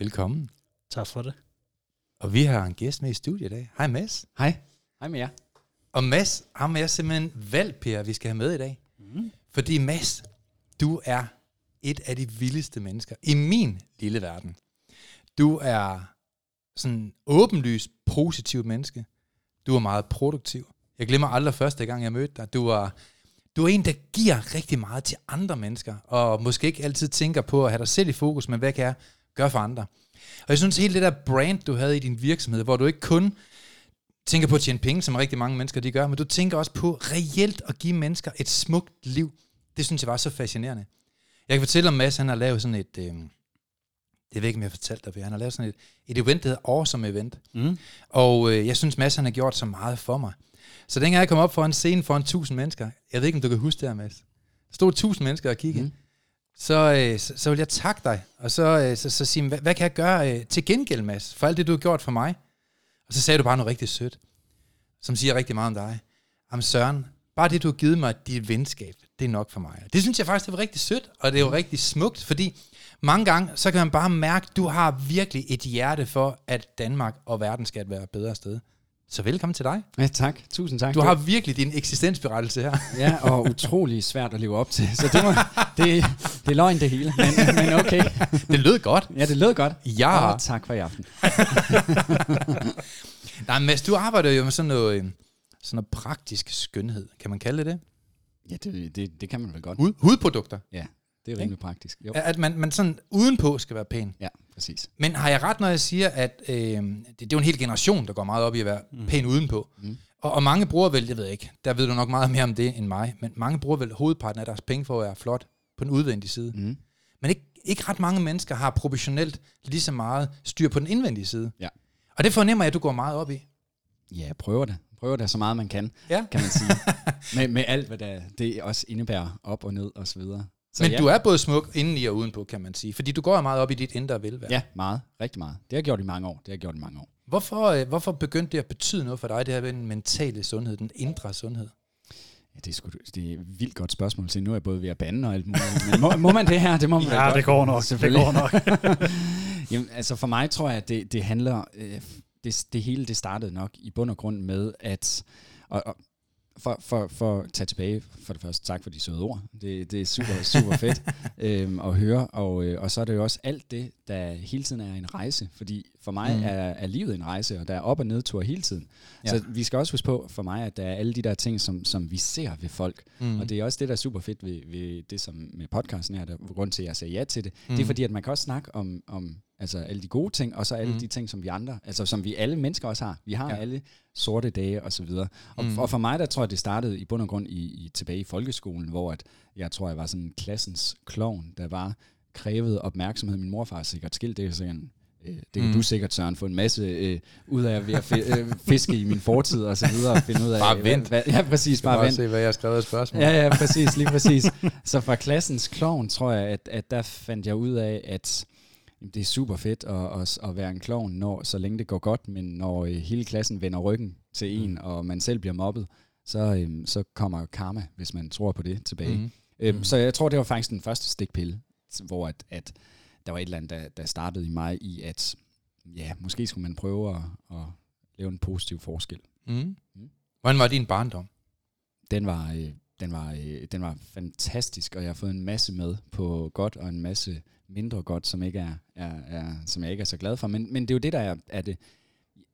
Velkommen. Tak for det. Og vi har en gæst med i studiet i dag. Hej Mads. Hej. Hej med jer. Og Mads, ham er jeg simpelthen valgt, Per, vi skal have med i dag. Mm. Fordi Mads, du er et af de vildeste mennesker i min lille verden. Du er sådan åbenlyst positiv menneske. Du er meget produktiv. Jeg glemmer aldrig første gang, jeg mødte dig. Du er, du er en, der giver rigtig meget til andre mennesker, og måske ikke altid tænker på at have dig selv i fokus, men hvad kan jeg gøre for andre? Og jeg synes, hele det der brand, du havde i din virksomhed, hvor du ikke kun tænker på at tjene penge, som rigtig mange mennesker de gør, men du tænker også på reelt at give mennesker et smukt liv. Det synes jeg var så fascinerende. Jeg kan fortælle om Mads, han har lavet sådan et, øh, det ved jeg ikke, om jeg har fortalt dig, han har lavet sådan et, et event, der hedder Awesome Event. Mm. Og øh, jeg synes, Mads han har gjort så meget for mig. Så dengang jeg kom op for en scene for en tusind mennesker, jeg ved ikke, om du kan huske det her, Mads. Der stod tusind mennesker og kiggede. Mm. Så, øh, så, så vil jeg takke dig, og så, øh, så, så sige, hvad, hvad kan jeg gøre øh, til gengæld, Mads, for alt det, du har gjort for mig? Og så sagde du bare noget rigtig sødt, som siger rigtig meget om dig. Jamen Søren, bare det, du har givet mig, dit venskab, det er nok for mig. Det synes jeg faktisk, det var rigtig sødt, og det er jo rigtig smukt, fordi mange gange, så kan man bare mærke, at du har virkelig et hjerte for, at Danmark og verden skal være et bedre sted. Så velkommen til dig. Ja, tak. Tusind tak. Du har virkelig din eksistensberettelse her. Ja, og utrolig svært at leve op til. Så det, må, det, det er løgn det hele, men, men okay. Det lød godt. Ja, det lød godt. Ja. Og tak for i aften. Nej, Mads, du arbejder jo med sådan noget, øh, sådan noget praktisk skønhed. Kan man kalde det det? Ja, det, det, det kan man vel godt. Hud, hudprodukter. Ja, det er rimelig praktisk. Jo. At man, man sådan udenpå skal være pæn. Ja, præcis. Men har jeg ret, når jeg siger, at øh, det, det er jo en hel generation, der går meget op i at være mm. pæn udenpå. Mm. Og, og mange bruger vel, jeg ved ikke, der ved du nok meget mere om det end mig, men mange bruger vel hovedparten af deres penge for at være flot på den udvendige side. Mm. Men ikke, ikke ret mange mennesker har proportionelt lige så meget styr på den indvendige side. Ja. Og det fornemmer jeg, at du går meget op i. Ja, jeg prøver det. Prøver det så meget man kan, Ja. kan man sige. med, med alt, hvad der, det også indebærer op og ned og så videre. Så Men ja. du er både smuk indeni og udenpå, kan man sige. Fordi du går meget op i dit indre velvære. Ja, meget. Rigtig meget. Det har jeg gjort i mange år. Det har jeg gjort i mange år. Hvorfor, øh, hvorfor begyndte det at betyde noget for dig, det her med den mentale sundhed, den indre sundhed? Ja, det, er sgu, det er et vildt godt spørgsmål, så nu er jeg både ved at bande og alt muligt. Men må, må man det her? Det må man Ja, godt. det går nok. Det Selvfølgelig. går nok. Jamen, altså for mig tror jeg, at det, det handler, øh, det, det hele det startede nok i bund og grund med, at, og, og for, for, for at tage tilbage, for det første, tak for de søde ord. Det, det er super, super fedt øhm, at høre. Og, øh, og så er det jo også alt det, der hele tiden er en rejse. Fordi for mig Mm. mm. er, er livet en rejse, og der er op- og nedtur hele tiden. Ja. Så vi skal også huske på, for mig, at der er alle de der ting, som, som vi ser ved folk. Mm. Mm. Og det er også det, der er super fedt ved, ved det, som med podcasten her, der grund til, at jeg sagde ja til det. Mm. Det Mm. er fordi, at man kan også snakke om, om altså alle de gode ting, og så alle Mm. de ting, som vi andre, altså som vi alle mennesker også har. Vi har Ja. alle sorte dage og så videre. Og, Mm. og for mig, der tror jeg, det startede i bund og grund i, i tilbage i folkeskolen, hvor at jeg tror, jeg var sådan klassens klovn, der bare krævede opmærksomhed. Min morfar er sikkert skilt, det er sikkert øh, det kan Mm. du sikkert, Søren, få en masse øh, ud af ved at fi- øh, fiske i min fortid og så videre, og finde ud af... Bare vent. Hvad, ja, præcis, bare vent. se, hvad jeg har skrevet af spørgsmål. Ja, ja, præcis, lige præcis. Så fra klassens klovn, tror jeg, at, at der fandt jeg ud af, at jamen, det er super fedt at, at, at være en klovn, når, så længe det går godt, men når øh, hele klassen vender ryggen til en, og man selv bliver mobbet, så, øhm, så kommer karma, hvis man tror på det, tilbage. Mm. Mm. Øhm, Mhm. Så jeg tror, det var faktisk den første stikpille, hvor at, at der var et eller andet, der, der startede i mig i, at ja, måske skulle man prøve at, at lave en positiv forskel. Mm. Mm. Hvordan var din barndom? Den var, øh, den, var, øh, den var fantastisk, og jeg har fået en masse med på godt og en masse mindre godt, som, ikke er, er, er, som jeg ikke er så glad for. Men, men det er jo det, der er, er det.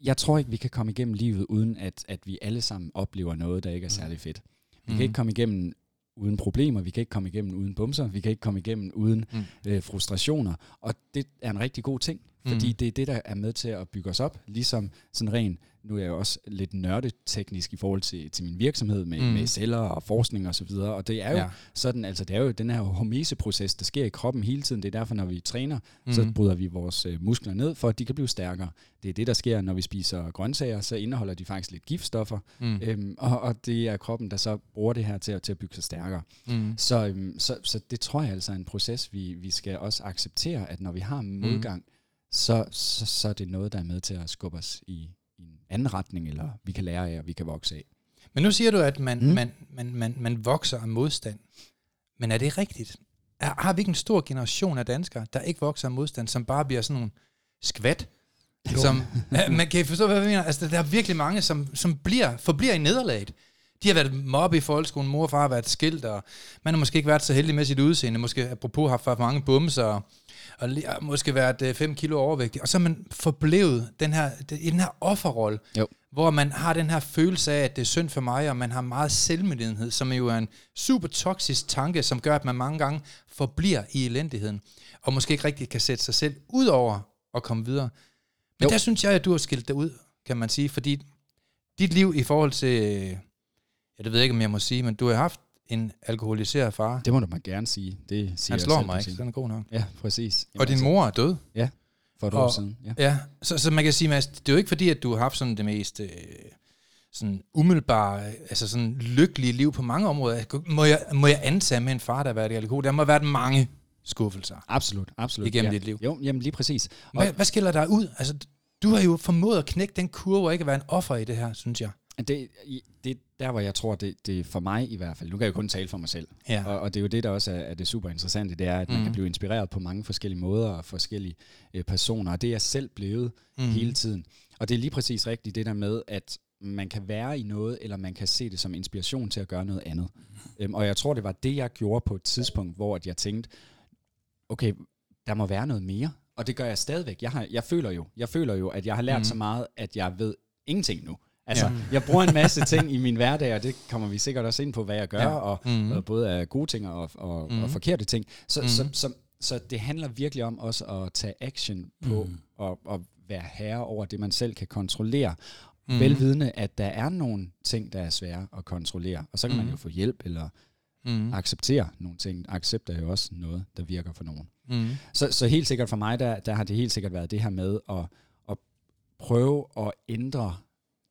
Jeg tror ikke, vi kan komme igennem livet, uden at, at vi alle sammen oplever noget, der ikke er særlig fedt. Vi Mm. kan ikke komme igennem uden problemer, vi kan ikke komme igennem uden bumser, vi kan ikke komme igennem uden Mm. øh, frustrationer. Og det er en rigtig god ting, fordi Mm. det er det, der er med til at bygge os op. Ligesom sådan ren, nu er jeg jo også lidt nørdeteknisk i forhold til, til min virksomhed med, Mm. med celler og forskning og så videre. Og det er jo Ja. sådan, altså det er jo den her hormeseproces, der sker i kroppen hele tiden. Det er derfor, når vi træner, mm. så Mm. bryder vi vores øh, muskler ned, for at de kan blive stærkere. Det er det, der sker, når vi spiser grøntsager, så indeholder de faktisk lidt giftstoffer, Mm. øhm, og, og det er kroppen, der så bruger det her til, at- til at bygge sig stærkere. Mm. Så, øhm, så, så det tror jeg altså er en proces, vi, vi skal også acceptere, at når vi har modgang, mm. Så, så, så er det noget, der er med til at skubbe os i, i en anden retning, eller vi kan lære af, og vi kan vokse af. Men nu siger du, at man, mm. Man, man, man, man vokser af modstand. Men er det rigtigt? Er, har vi ikke en stor generation af danskere, der ikke vokser af modstand, som bare bliver sådan nogle skvat? Jo. Som, man kan I forstå, hvad jeg mener? Altså, der er virkelig mange, som, som bliver, forbliver i nederlaget. De har været mobbet i folkeskolen, mor og far har været skilt, og man har måske ikke været så heldig med sit udseende, måske apropos haft for mange bumser, og, og og måske været 5 kilo overvægtig, og så er man forblevet den her, i den her offerrolle, Jo. hvor man har den her følelse af, at det er synd for mig, og man har meget selvmedlidenhed, som jo er en super toksisk tanke, som gør, at man mange gange forbliver i elendigheden, og måske ikke rigtig kan sætte sig selv ud over at komme videre. Men jo. Jo. der synes jeg, at du har skilt dig ud, kan man sige, fordi dit liv i forhold til, ja, det ved jeg ikke, om jeg må sige, men du har haft en alkoholiseret far. Det må du man gerne sige. Det siger Han slår mig ikke, den er god nok. Ja, præcis. Og din mor er død. For et og- år siden. Ja. Ja, så, så man kan sige, Mads, det er jo ikke fordi, at du har haft sådan det mest øh, sådan umiddelbare, altså sådan lykkelige liv på mange områder. Må jeg, må jeg antage med en far, der har været alkohol? Der må have været mange skuffelser. Absolut, absolut. Igennem ja. dit liv. Jo, jamen lige præcis. Og Hvad, hvad skiller dig ud? Altså, du har jo formået at knække den kurve og ikke at være en offer i det her, synes jeg. Det, det er der, hvor jeg tror, det, det er for mig i hvert fald. Nu kan jeg jo kun tale for mig selv. Ja. Og, og det er jo det, der også er, er det super interessante, det er, at man Mhm. kan blive inspireret på mange forskellige måder og forskellige øh, personer, og det er jeg selv blevet Mm. mm. hele tiden. Og det er lige præcis rigtigt det der med, at man kan være i noget, eller man kan se det som inspiration til at gøre noget andet. Mm. Øhm, og jeg tror, det var det, jeg gjorde på et tidspunkt, hvor at jeg tænkte, okay, der må være noget mere. Og det gør jeg stadigvæk. Jeg, har, jeg, føler, jo, jeg føler jo, at jeg har lært mm. så meget, at jeg ved ingenting nu. Altså, Ja. jeg bruger en masse ting i min hverdag, og det kommer vi sikkert også ind på, hvad jeg gør, Ja. og, Mhm. mm. og både af gode ting og, og, Mhm. mm. og forkerte ting. Så, Mhm. mm. så, så, så det handler virkelig om også at tage action på Mhm. mm. og, og være herre over det, man selv kan kontrollere. Mhm. Mm. Velvidende, at der er nogle ting, der er svære at kontrollere, og så kan mm. Mhm. man jo få hjælp eller Mm. acceptere nogle ting. Accept er jo også noget, der virker for nogen. Mm. Så, så helt sikkert for mig, der, der har det helt sikkert været det her med at, at prøve at ændre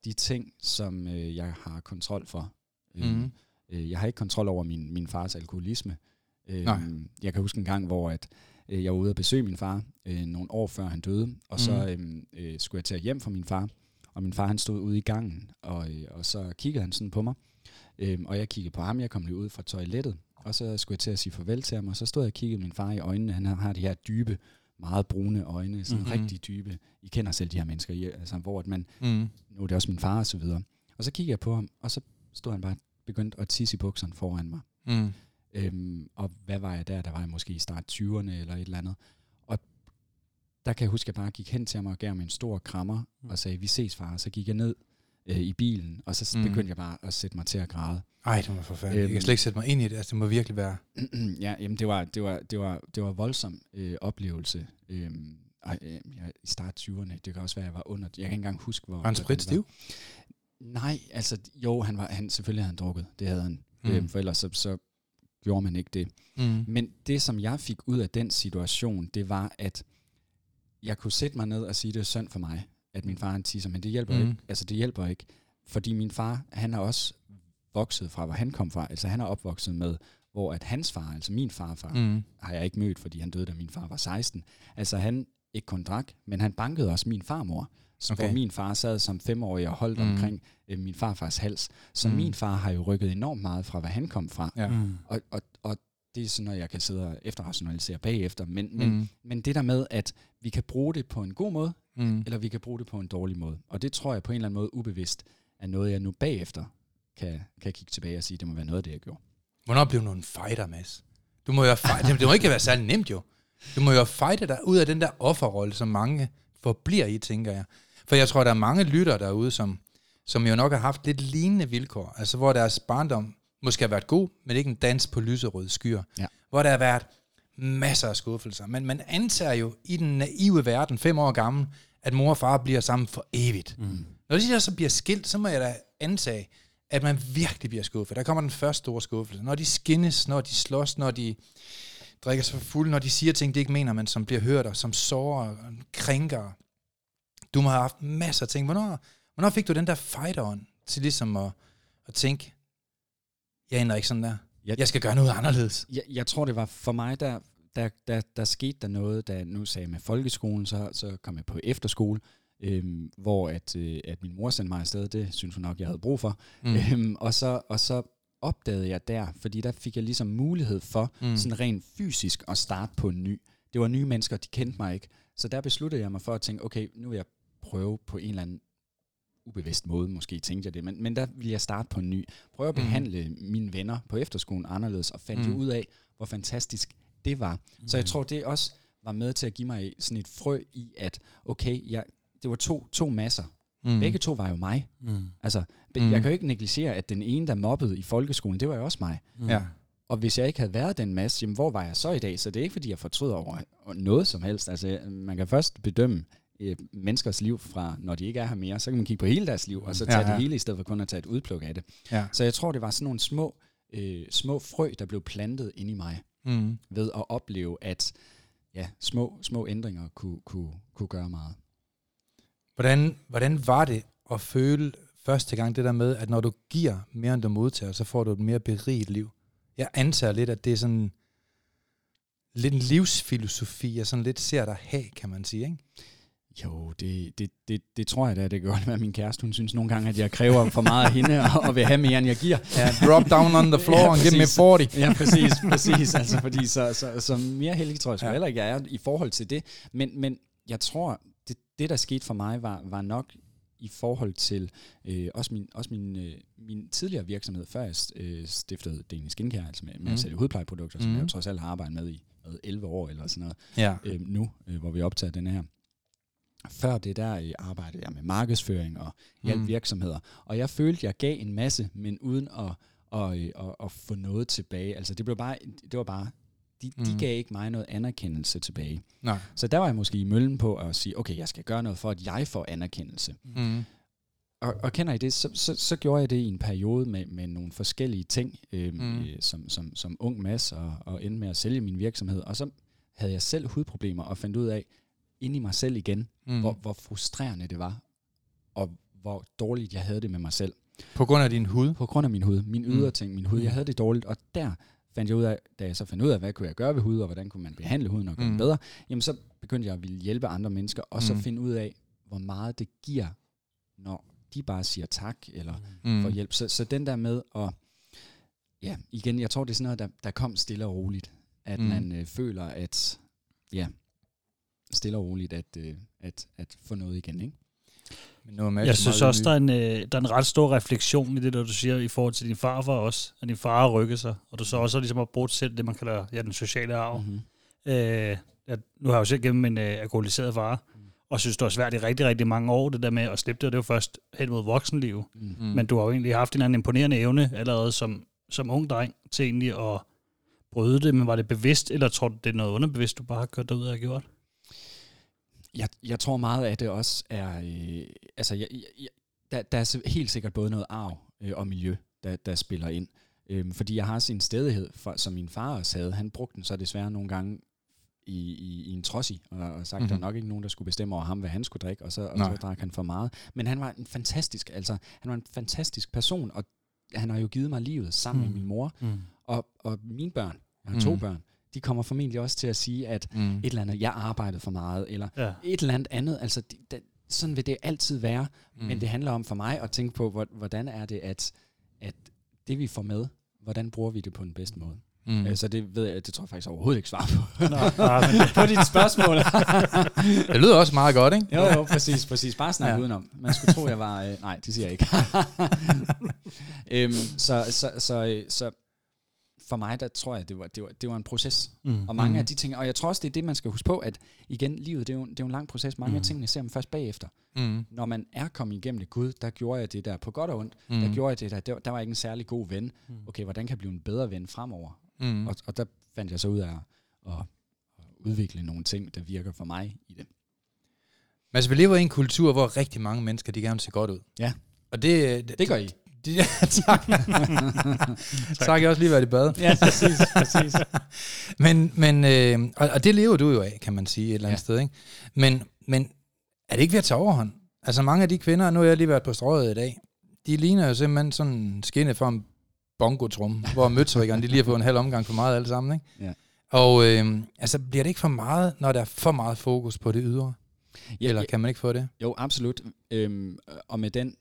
de ting, som øh, jeg har kontrol for. Øhm, øh, jeg har ikke kontrol over min, min fars alkoholisme. Nej. Øhm, jeg kan huske en gang, hvor at, øh, jeg var ude at besøge min far øh, nogle år før han døde, og så Mhm. øhm, øh, skulle jeg til at hjem fra min far, og min far han stod ude i gangen, og, øh, og så kiggede han sådan på mig, øhm, og jeg kiggede på ham, jeg kom lige ud fra toilettet, og så skulle jeg til at sige farvel til ham, og så stod jeg og kiggede min far i øjnene, han har de her dybe, meget brune øjne, sådan Mhm. mm-hmm. rigtig dybe, I kender selv de her mennesker, I- altså, hvor at man, Mm. nu er det også min far og så videre, og så kiggede jeg på ham, og så stod han bare begyndt at tisse i bukserne foran mig. Mm. Øhm, og hvad var jeg der? Der var jeg måske i start 20'erne eller et eller andet. Og der kan jeg huske, at jeg bare gik hen til ham og gav ham en stor krammer og sagde, vi ses far. Og så gik jeg ned øh, i bilen, og så Mm. begyndte jeg bare at sætte mig til at græde. Ej, det var forfærdeligt. Jeg kan Øhm. slet ikke sætte mig ind i det. Altså, det må virkelig være... ja, jamen det var, det var, det var, det var en voldsom øh, oplevelse. Øhm, og, øh, jeg, I start 20'erne, det kan også være, at jeg var under, jeg kan ikke engang huske, hvor... Var han stiv? Nej, altså jo, han var, han, selvfølgelig havde han drukket, det havde han. Mm. Øhm, for ellers så, så gjorde man ikke det. Mm. Men det, som jeg fik ud af den situation, det var, at jeg kunne sætte mig ned og sige, det er synd for mig, at min far han tisser, men det hjælper mm. ikke. Altså, det hjælper ikke. Fordi min far, han er også vokset fra, hvor han kom fra. Altså, han er opvokset med, hvor at hans far, altså min farfar, mm. Har jeg ikke mødt, fordi han døde, da min far var 16. Altså, han ikke kun drak, men han bankede også min farmor. Så Okay. hvor min far sad som femårig og holdt mm. omkring øh, min farfars hals. Så mm. min far har jo rykket enormt meget fra, hvad han kom fra. Ja. Mm. Og, og, og det er sådan noget, jeg kan sidde og efterrationalisere bagefter. Men, men, Mm. men det der med, at vi kan bruge det på en god måde, Mm. eller vi kan bruge det på en dårlig måde. Og det tror jeg på en eller anden måde ubevidst er noget, jeg nu bagefter kan, kan kigge tilbage og sige, det må være noget af det, jeg gjorde. Hvornår blev du en fighter, Mads? Du må jo fight. det må ikke være særlig nemt, jo. Du må jo fighte dig ud af den der offerrolle, som mange forbliver i, tænker jeg. For jeg tror, der er mange lytter derude, som, som jo nok har haft lidt lignende vilkår. Altså, hvor deres barndom måske har været god, men ikke en dans på lyserøde skyer. Ja. Hvor der har været masser af skuffelser. Men man antager jo i den naive verden, fem år gammel, at mor og far bliver sammen for evigt. Mm. Når de der så bliver skilt, så må jeg da antage, at man virkelig bliver skuffet. Der kommer den første store skuffelse. Når de skinnes, når de slås, når de drikker sig fuld, når de siger ting, de ikke mener, men som bliver hørt, og som sårer og krænker. Du må have haft masser af ting. Hvornår, hvornår fik du den der fighter til ligesom at, at tænke, jeg ender ikke sådan der. Jeg- Jeg skal gøre noget anderledes. Jeg, jeg tror, det var for mig, der, der, der, der skete der noget, da nu sagde jeg med folkeskolen, så, så kom jeg på efterskole, øhm, hvor at, øh, at min mor sendte mig afsted, det synes hun nok, jeg havde brug for. Mm. Øhm, og, så, og så opdagede jeg der, fordi der fik jeg ligesom mulighed for mm. sådan rent fysisk at starte på en ny. Det var nye mennesker, de kendte mig ikke. Så der besluttede jeg mig for at tænke, okay, nu vil jeg prøve på en eller anden ubevidst måde, måske tænkte jeg det, men, men der vil jeg starte på en ny. Prøve at Mm. behandle mine venner på efterskolen anderledes, og fandt mm. Mm. jo ud af, hvor fantastisk det var. Mm. Så jeg tror, det også var med til at give mig sådan et frø i, at okay, jeg, det var to, to masser. Mm. Begge to var jo mig. Mm. Altså, Mm. mm. jeg kan jo ikke negligere, at den ene, der mobbede i folkeskolen, det var jo også mig. Mm. Ja. Og hvis jeg ikke havde været den masse, jamen hvor var jeg så i dag? Så det er ikke, fordi jeg fortryder over noget som helst. Altså, man kan først bedømme øh, menneskers liv fra, når de ikke er her mere, så kan man kigge på hele deres liv, og så Ja, tage ja, ja. det hele, i stedet for kun at tage et udpluk af det. Ja. Så jeg tror, det var sådan nogle små, øh, små frø, der blev plantet ind i mig, Mm. ved at opleve, at ja, små, små ændringer kunne, kunne, kunne gøre meget. Hvordan, hvordan var det at føle første gang det der med, at når du giver mere end du modtager, så får du et mere beriget liv? Jeg antager lidt, at det er sådan lidt en livsfilosofi, jeg sådan lidt ser dig have, kan man sige, ikke? Jo, det, det, det, det tror jeg da, det gør godt være min kæreste. Hun synes nogle gange, at jeg kræver for meget af hende, og, vil have mere, end jeg giver. Ja, drop down on the floor Ja, and give me præcis. 40. Ja, præcis, præcis. Altså, fordi så, så, så mere heldig tror jeg sgu Ja. heller ikke, jeg er i forhold til det. Men, men jeg tror, det, det der skete for mig, var, var nok i forhold til øh, også, min, også min, øh, min tidligere virksomhed, før jeg øh, stiftede Danish Skincare, altså med, med Mm. at sælge hudplejeprodukter, som Mm. jeg jo trods alt har arbejdet med i hvad, 11 år eller sådan noget, Ja. øh, nu, øh, hvor vi optager den her. Før det der øh, arbejdede jeg med markedsføring og hjælp Mm. mm. virksomheder. Og jeg følte, jeg gav en masse, men uden at, og, øh, og, og få noget tilbage. Altså det blev bare, det var bare, de, mm. Mm. de gav ikke mig noget anerkendelse tilbage. Nej. Så der var jeg måske i møllen på at sige, okay, jeg skal gøre noget for, at jeg får anerkendelse. Mm. Og, og kender I det, så, så, så gjorde jeg det i en periode med, med nogle forskellige ting, øh, Mm. mm. øh, som, som, som ung mass, og, og endte med at sælge min virksomhed. Og så havde jeg selv hudproblemer, og fandt ud af, ind i mig selv igen, Mm. mm. hvor, hvor frustrerende det var, og hvor dårligt jeg havde det med mig selv. På grund af din hud? På grund af min hud, min Mm. ydre ting, min hud, Mm. jeg havde det dårligt, og der fandt jeg ud af, da jeg så fandt ud af, hvad kunne jeg gøre ved hud, og hvordan kunne man behandle huden og gøre Mm. den bedre, jamen så begyndte jeg at ville hjælpe andre mennesker, og så Mm. finde ud af, hvor meget det giver, når de bare siger tak, eller Mm. for hjælp. Så, så den der med at, ja, igen, jeg tror, det er sådan noget, der, der kom stille og roligt. At Mm. mm. man øh, føler, at, ja, stille og roligt, at, øh, at, at få noget igen, ikke? Men nu er Jeg synes også, der er, en, øh, der er en ret stor refleksion i det, der du siger i forhold til din farfar også, at din far har rykket sig, og du så også ligesom har brugt selv det, man kalder ja, den sociale arv. Mm. Mm-hmm. Øh, jeg, nu har jeg jo selv gennem en øh, alkoholiseret far, Mm. og synes, det var svært i rigtig, rigtig mange år, det der med at slippe det, og det var først hen mod voksenliv. Mm. Mm. Men du har jo egentlig haft en eller anden imponerende evne allerede som, som ung dreng til egentlig at bryde det, men var det bevidst, eller tror du, det er noget underbevidst, du bare har kørt derud og gjort? Jeg, jeg tror meget af det også er, øh, altså jeg, jeg, der, der er helt sikkert både noget arv øh, og miljø, der, der spiller ind. Øhm, fordi jeg har sin stedighed, for, som min far også havde. Han brugte den så desværre nogle gange i, i, i en trossi, og, og sagt, mm-hmm. der Mhm. er nok ikke nogen, der skulle bestemme over ham, hvad han skulle drikke, og så, og Nej. så drak han for meget. Men han var en fantastisk, altså han var en fantastisk person, og han har jo givet mig livet sammen mm. Mm. med min mor, Mm. og, og mine børn, jeg har to Mm. børn, de kommer formentlig også til at sige, at Mm. et eller andet, jeg arbejdede for meget, eller Ja. et eller andet andet. Altså, det, det, sådan vil det altid være. Mm. Men det handler om for mig at tænke på, hvor- hvordan er det, at, at det vi får med, hvordan bruger vi det på den bedste måde. Mm. Øh, så det ved jeg, det tror jeg faktisk overhovedet ikke svar på. Nå, nej, men, på dit spørgsmål. Det lyder også meget godt, ikke? jo, jo, præcis, præcis. Bare snak Ja. udenom. Man skulle tro, jeg var... Øh, nej, det siger jeg ikke. øhm, så, så, så, øh, så for mig, der tror jeg, det var, det var, det var en proces. Mm. Og mange Mm. af de ting, og jeg tror også, det er det, man skal huske på, at igen, livet, det er jo, det er jo en lang proces. Mange mm. af tingene ser man først bagefter. Mm. Når man er kommet igennem det, gud, der gjorde jeg det der på godt og ondt, mm. der gjorde jeg det der, der, der var ikke en særlig god ven. Mm. Okay, hvordan kan jeg blive en bedre ven fremover? Mm. Og, og der fandt jeg så ud af at, at, udvikle nogle ting, der virker for mig i det. Men altså, vi lever i en kultur, hvor rigtig mange mennesker, de gerne vil se godt ud. Ja. Og det... Det gør I. ja, tak. tak, jeg har også lige været i bad. Ja, præcis, præcis. Men, men øh, og, og det lever du jo af, kan man sige, et eller andet Ja. sted. Ikke? Men, men er det ikke ved at tage overhånd? Altså mange af de kvinder, nu har jeg lige været på strøget i dag, de ligner jo simpelthen sådan skinnet fra en bongotrum, hvor møtrikkerne de lige har fået en halv omgang for meget alle sammen. Ikke? Ja. Og øh, altså, bliver det ikke for meget, når der er for meget fokus på det ydre? Ja, Eller ja, kan man ikke få det? Jo, absolut. Øhm, og med den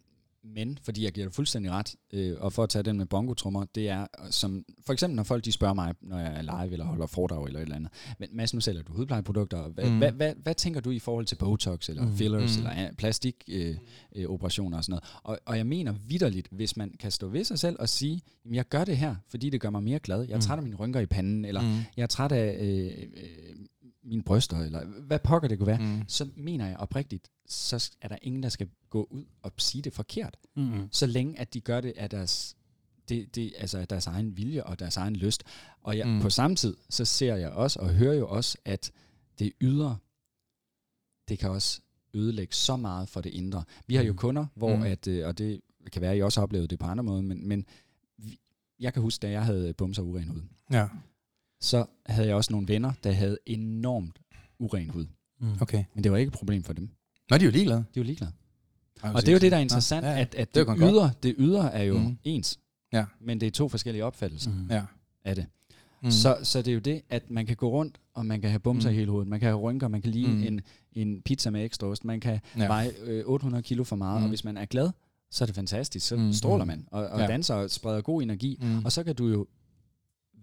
men, fordi jeg giver dig fuldstændig ret, øh, og for at tage den med bongotrummer, det er som, for eksempel når folk de spørger mig, når jeg er live eller holder foredrag eller et eller andet, men Mads, nu sælger du hudplejeprodukter, hvad, Mm. hvad, hvad, hvad tænker du i forhold til Botox eller Mm. fillers Mm. eller plastikoperationer øh, øh, og sådan noget? Og, og jeg mener vidderligt, hvis man kan stå ved sig selv og sige, jamen jeg gør det her, fordi det gør mig mere glad, jeg er Mm. træt af mine rynker i panden, eller mm. jeg er træt af øh, øh, mine bryster, eller hvad pokker det kunne være, Mm. så mener jeg oprigtigt, så er der ingen, der skal gå ud og sige det forkert. Mm. Så længe at de gør det af deres, det, det, altså af deres egen vilje og deres egen lyst. Og jeg, Mm. på samme tid, så ser jeg også og hører jo også, at det ydre, det kan også ødelægge så meget for det indre. Vi har jo Mm. kunder, hvor Mm. at, øh, og det kan være, at I også har oplevet det på andre måder, men, men jeg kan huske, da jeg havde bumser uren hud, Ja, så havde jeg også nogle venner, der havde enormt uren hud. Mm. okay. Men det var ikke et problem for dem. Nå, de er jo ligeglade. De var ligeglade. Og det er jo det, der er interessant, Ja, ja. at, at Det er det, jo godt. ydre, det ydre er jo Mm. mm. ens, Ja. men det er to forskellige opfattelser mm. Mm. Ja. af det. Mm. Mm. Så, så det er jo det, at man kan gå rundt, og man kan have bumser Mm. mm. i hele hovedet, man kan have rynker, man kan ligne Mm. mm. en, en pizza med ekstra ost, man kan Ja. veje øh, 800 kilo for meget, Mm. mm. og hvis man er glad, så er det fantastisk, så Mm. mm. stråler man, og, og ja. danser og spreder god energi, Mm. og så kan du jo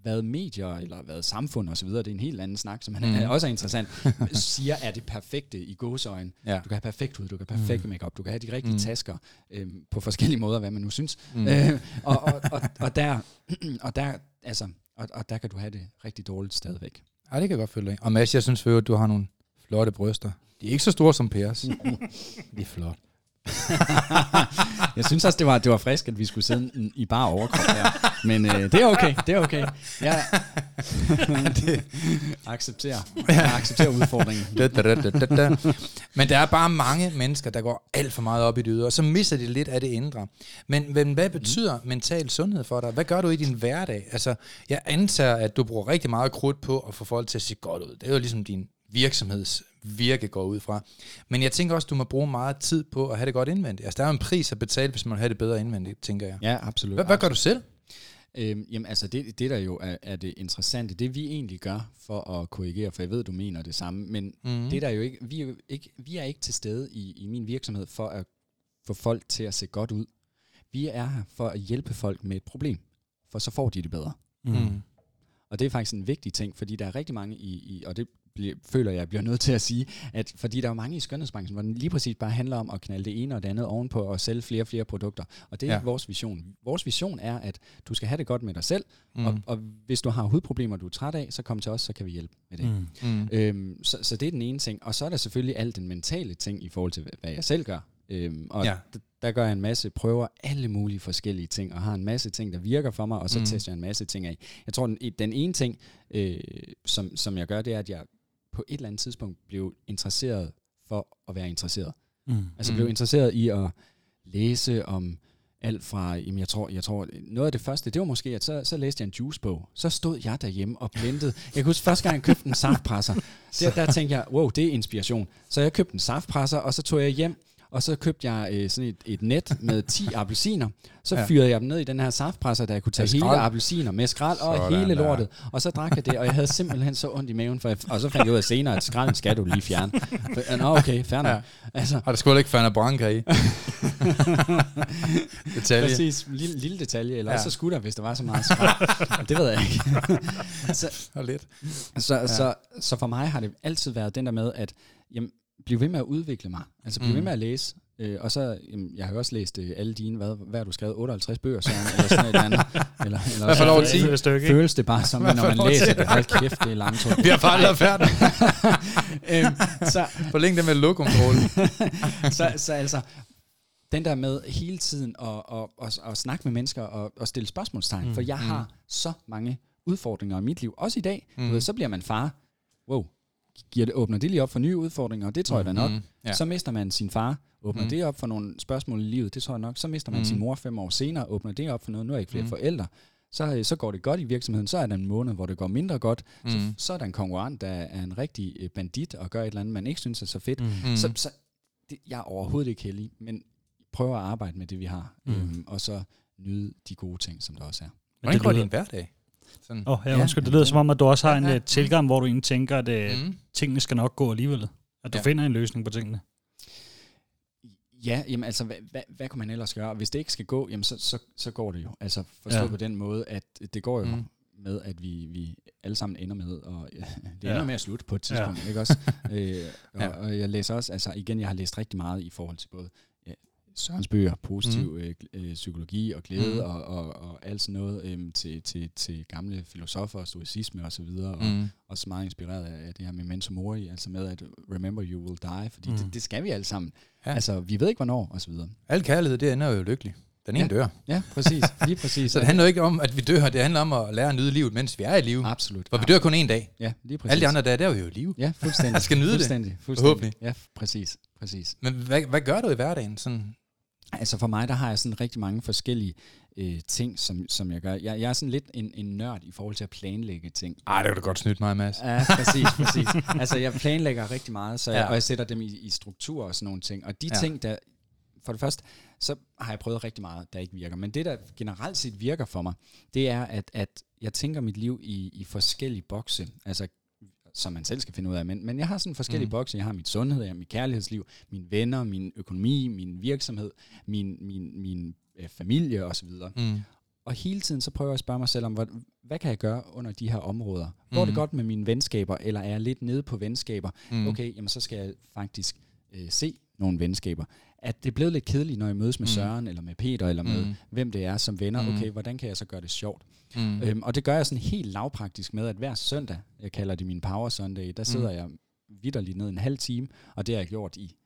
hvad medier eller hvad samfund og så videre, det er en helt anden snak, som Mm. mm. også er interessant, siger er det perfekte i gåseøjne. Ja. Du kan have perfekt hud, du kan have perfekt Mm. makeup, du kan have de rigtige Mm. tasker øhm, på forskellige måder, hvad man nu synes. Mm. Øh, og, og, og, og, der, og, der, altså, og, og der kan du have det rigtig dårligt stadigvæk. Ja, det kan jeg godt følge dig. Og Mads, jeg synes for øvrigt, du har nogle flotte bryster. De er ikke så store som Pers. De er flot. jeg synes også, det var, det var frisk, at vi skulle sidde i- bare overkrop her. Men øh, det er okay, det er okay. Jeg accepterer, jeg accepterer udfordringen. Da, da, da, da, da, da. Men der er bare mange mennesker, der går alt for meget op i det ydre, og så mister de lidt af det indre. Men, men hvad betyder mental sundhed for dig? Hvad gør du i din hverdag? Altså, jeg antager, at du bruger rigtig meget krudt på at få folk til at se godt ud. Det er jo ligesom din virksomheds virke går ud fra. Men jeg tænker også, du må bruge meget tid på at have det godt indvendigt. Altså, der er jo en pris at betale, hvis man vil have det bedre indvendigt, tænker jeg. Ja, absolut. Hvad, hvad gør du selv? Øhm, jamen altså, det, det der jo er, er det interessante, det vi egentlig gør for at korrigere, for jeg ved, du mener det samme, men Mm. mm. det der jo ikke, vi er jo ikke, vi er ikke til stede i, i min virksomhed for at få folk til at se godt ud. Vi er her for at hjælpe folk med et problem, for så får de det bedre. Mm. Og det er faktisk en vigtig ting, fordi der er rigtig mange i, i og det bliver, føler jeg, bliver nødt til at sige, at fordi der er mange i skønhedsbranchen, hvor den lige præcis bare handler om at knalde det ene og det andet ovenpå og sælge flere og flere produkter. Og det er Ja. ikke vores vision. Vores vision er, at du skal have det godt med dig selv, Mm. og, og hvis du har hudproblemer, du er træt af, så kom til os, så kan vi hjælpe med det. Mm. Mm. Øhm, så, så det er den ene ting. Og så er der selvfølgelig alt den mentale ting i forhold til, hvad jeg selv gør. Øhm, og Ja. ja. der gør jeg en masse, prøver alle mulige forskellige ting, og har en masse ting, der virker for mig, og så mm. tester jeg en masse ting af. Jeg tror, den, den ene ting, øh, som, som jeg gør, det er, at jeg på et eller andet tidspunkt blev interesseret for at være interesseret. Mm. Altså Mm. blev interesseret i at læse om alt fra, jamen jeg tror, jeg tror, noget af det første, det var måske, at så, så læste jeg en juicebog. Så stod jeg derhjemme og blendede. Jeg kan huske, første gang jeg købte en saftpresser, der, der tænkte jeg, wow, det er inspiration. Så jeg købte en saftpresser, og så tog jeg hjem, og så købte jeg øh, sådan et, et net med 10 appelsiner. Så Ja. fyrede jeg dem ned i den her saftpresser, der jeg kunne tage hele appelsiner med skrald og Sådan hele der. lortet. Og så drak jeg det, og jeg havde simpelthen så ondt i maven, for jeg, og så fandt jeg ud af senere, at skralden skal du lige fjerne. For, Nå, okay, fair. Ja. Altså, Har der sgu ikke Fana Branca i? Detalje. Præcis, lille, lille detalje, eller Ja. så skulle der, hvis der var så meget skrald. det ved jeg ikke. så, Og lidt. så, ja. så, så for mig har det altid været den der med, at jamen, blive ved med at udvikle mig. Altså blive Mm. mm. ved med at læse. Øh, og så, jamen, jeg har jo også læst øh, alle dine, hvad, hvad har du skrevet, 58 bøger, Søren, eller sådan et eller andet. Eller, eller Hvad for så over føles- 10? Det er et stykke? Føles det bare som, når man lov læser det. Hold kæft, det er langt. Vi har bare lavet færdig. øhm, så, Forlæng det med lokumtroll. så, så altså, den der med hele tiden at, at, at, at snakke med mennesker og at stille spørgsmålstegn, mm. for jeg har så mange udfordringer i mit liv. Også i dag. Mm. Du ved, så bliver man far. Wow, giver det, åbner det lige op for nye udfordringer, og det tror jeg da nok. Mm, ja. Så mister man sin far, åbner Mm. det op for nogle spørgsmål i livet, det tror jeg nok. Så mister man Mm. sin mor fem år senere, åbner det op for noget, nu er jeg ikke flere Mm. forældre. Så, øh, så går det godt i virksomheden, så er der en måned, hvor det går mindre godt. Så, Mm. så er der en konkurrent, der er en rigtig øh, bandit og gør et eller andet, man ikke synes er så fedt. Mm. Så, så det, jeg er overhovedet ikke heldig, men prøver at arbejde med det, vi har, Mm. mm. øhm, og så nyde de gode ting, som der også er. Hvordan det går din hverdag? Sådan. Oh, ja, undskyld. Det lyder som om, at du også har en Ja, uh, tilgang, hvor du egentlig tænker, at uh, Mm. tingene skal nok gå alligevel. At du Ja. finder en løsning på tingene. Ja, jamen altså, hvad, hvad, hvad kan man ellers gøre? Hvis det ikke skal gå, jamen så, så, så går det jo. Altså forstået Ja. på den måde, at det går jo Mm. med, at vi, vi alle sammen ender med, og ja, det Ja. ender med at slutte på et tidspunkt, ja. ikke også? øh, og, Ja. og jeg læser også, altså igen, jeg har læst rigtig meget i forhold til både Sørens bøger, positiv mm. øh, øh, psykologi og glæde Mm. og, og, og alt sådan noget øh, til, til, til gamle filosofer og stoicisme og så videre, og Mm. også meget inspireret af det her med memento mori, altså med at remember you will die, fordi Mm. det, det skal vi alle sammen. Ja. Altså, vi ved ikke hvornår, og så videre. Al kærlighed, det ender jo lykkelig. Den ene Ja. dør. Ja, præcis. Lige præcis. Så det handler jo ikke om, at vi dør. Det handler om at lære at nyde livet, mens vi er i live. Absolut. For vi dør kun en dag. Ja, lige præcis. Alle de andre dage, der er jo i live. Ja, fuldstændig. Skal nyde det. fuldstændig, Fuldstændig. Forhåbentlig. Ja, præcis. præcis. Men hvad, hvad gør du i hverdagen? Sådan, Altså for mig, der har jeg sådan rigtig mange forskellige øh, ting, som, som jeg gør. Jeg, jeg er sådan lidt en, en nørd i forhold til at planlægge ting. ej, det kan du godt snyde mig, Mads. Ja, præcis, præcis. Altså jeg planlægger rigtig meget, så jeg, Ja. og jeg sætter dem i, i struktur og sådan nogle ting. Og de ja. ting, der... For det første, så har jeg prøvet rigtig meget, der ikke virker. Men det, der generelt set virker for mig, det er, at, at jeg tænker mit liv i, i forskellige bokse. Altså som man selv skal finde ud af. Men, men jeg har sådan forskellige Mm. mm. bokse. Jeg har mit sundhed, jeg har mit kærlighedsliv, mine venner, min økonomi, min virksomhed, min, min, min øh, familie osv. Mm. Og hele tiden så prøver jeg at spørge mig selv om, hvad, hvad kan jeg gøre under de her områder? Går Mhm. det godt med mine venskaber, eller er jeg lidt nede på venskaber? Mm. Mm. Okay, jamen så skal jeg faktisk øh, se nogle venskaber. At det er blevet lidt kedeligt, når jeg mødes med Mm. Søren, eller med Peter, eller med Mm. hvem det er som venner. Mm. Okay, hvordan kan jeg så gøre det sjovt? Mm. Mm. Øhm, og det gør jeg sådan helt lavpraktisk med, at hver søndag, jeg kalder det min Power Sunday, der sidder Mm. jeg vidderligt ned en halv time, og det har jeg gjort i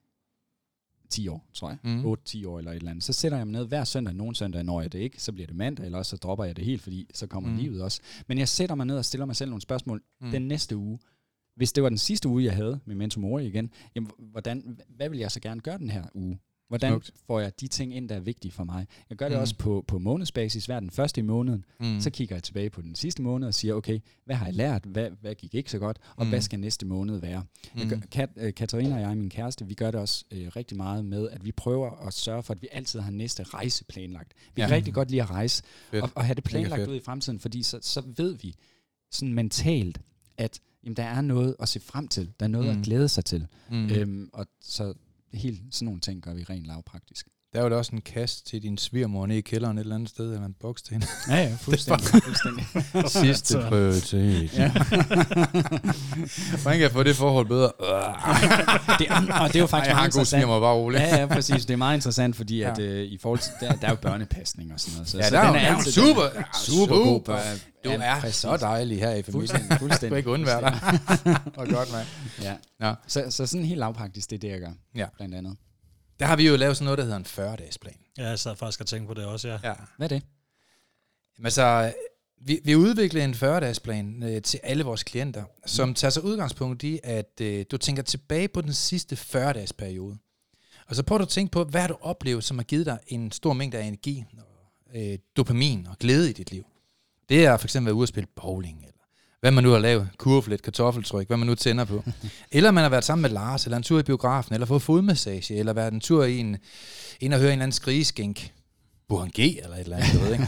10 år, tror jeg. Mm. Mm. 8-10 år eller et eller andet. Så sætter jeg mig ned hver søndag. Nogle søndag når jeg det ikke, så bliver det mandag, eller også så dropper jeg det helt, fordi så kommer Mm. mm. livet også. Men jeg sætter mig ned og stiller mig selv nogle spørgsmål Mm. mm. den næste uge. Hvis det var den sidste uge, jeg havde med Mentor Mori igen, jamen, hvordan, hvad vil jeg så gerne gøre den her uge? Hvordan Smukt. Får jeg de ting ind, der er vigtige for mig? Jeg gør det Mm. også på, på månedsbasis, hver den første i måneden. Mm. Så kigger jeg tilbage på den sidste måned og siger, okay, hvad har jeg lært? Hvad, hvad gik ikke så godt? Og Mm. hvad skal næste måned være? Mm. Jeg gør, Kat, øh, Katarina og jeg, min kæreste, vi gør det også øh, rigtig meget med, at vi prøver at sørge for, at vi altid har næste rejse planlagt. Vi Ja. kan rigtig godt lide at rejse Fedt. og, og have det planlagt ud i fremtiden, fordi så, så ved vi sådan mentalt, at jamen, der er noget at se frem til. Der er noget Mm. at glæde sig til. Mm. Øhm, og så helt sådan nogle ting gør vi rent lavpraktisk. Der er jo da også en kast til din svigermor nede i kælderen et eller andet sted, eller en boks til hende. Ja, ja, fuldstændig. fuldstændig. Sidste prioritet. ja. Hvordan kan få det forhold bedre? det, og det er jo faktisk Ej, jeg har en god svigermor, bare rolig. Ja, ja, præcis. Det er meget interessant, fordi Ja. at, øh, i forhold til, der, der er jo børnepasning og sådan noget. Så, Ja, så der er, den er jo altid- super, den- ja, super god super. børn. Du Ja, er præcis. så dejlig her i familien. Fuldstændig, Du fuldstændig. kan ikke undvære dig. Hvor godt, mand. Ja. Ja. Så, så sådan helt lavpraktisk, det er det, jeg gør. Ja. Blandt andet. Der har vi jo lavet sådan noget, der hedder en 40-dages plan. Ja, jeg sad faktisk og tænkte på det også, ja. Ja. Hvad er det? Jamen, altså, vi, vi udvikler en 40-dages plan øh, til alle vores klienter, som tager sig udgangspunkt i, at øh, du tænker tilbage på den sidste 40-dages periode. Og så prøver du at tænke på, hvad har du oplevet, som har givet dig en stor mængde af energi, og, øh, dopamin og glæde i dit liv. Det er for eksempel at være ude at spille bowling, hvad man nu har lavet, kurvflet, kartoffeltryk, hvad man nu tænder på. eller man har været sammen med Lars, eller en tur i biografen, eller fået fodmassage, eller været en tur i en, ind og høre en eller anden skrigeskænk. Burhan G, eller et eller andet, ved ikke.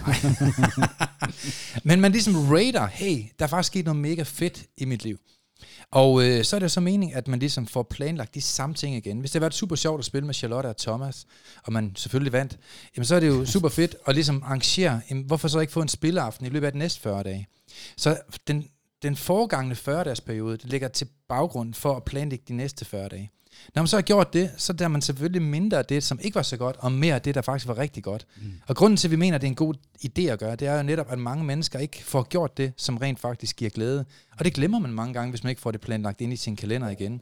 Men man ligesom rater, hey, der er faktisk sket noget mega fedt i mit liv. Og øh, så er det så meningen, at man ligesom får planlagt de samme ting igen. Hvis det har været super sjovt at spille med Charlotte og Thomas, og man selvfølgelig vandt, jamen så er det jo super fedt at ligesom arrangere, jamen, hvorfor så ikke få en spilleaften i løbet af de næste 40 dage. Så den, den foregangne 40-dages periode, det ligger til baggrund for at planlægge de næste 40 dage. Når man så har gjort det, så er man selvfølgelig mindre af det, som ikke var så godt, og mere af det, der faktisk var rigtig godt. Mm. Og grunden til, at vi mener, at det er en god idé at gøre, det er jo netop, at mange mennesker ikke får gjort det, som rent faktisk giver glæde. Og det glemmer man mange gange, hvis man ikke får det planlagt ind i sin kalender igen.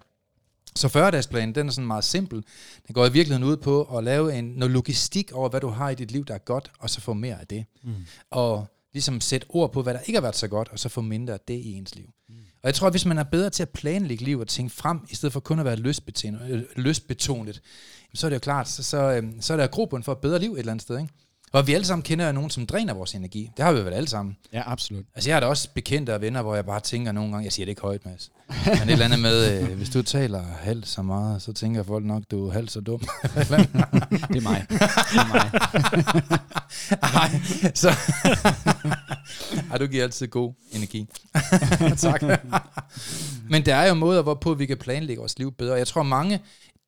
Så 40-dagsplanen, den er sådan meget simpel. Den går i virkeligheden ud på at lave en, noget logistik over, hvad du har i dit liv, der er godt, og så få mere af det. Mm. Og ligesom sætte ord på, hvad der ikke har været så godt, og så få mindre af det i ens liv. Mm. Og jeg tror, at hvis man er bedre til at planlægge liv og tænke frem, i stedet for kun at være lystbetonet, øh, lystbetonet så er det jo klart, så, så, øh, så er der grobund for et bedre liv et eller andet sted. Ikke? Og vi alle sammen kender nogen, som dræner vores energi. Det har vi vel alle sammen. Ja, absolut. Altså jeg har da også bekendte og venner, hvor jeg bare tænker nogle gange, jeg siger det ikke højt, Mads, men et eller andet med, øh, hvis du taler halvt så meget, så tænker folk nok, du er halvt så dum. det er mig. Det er mig. Ej, så... Ej, du giver altid god energi. tak. men der er jo måder, hvorpå vi kan planlægge vores liv bedre. Jeg tror, mange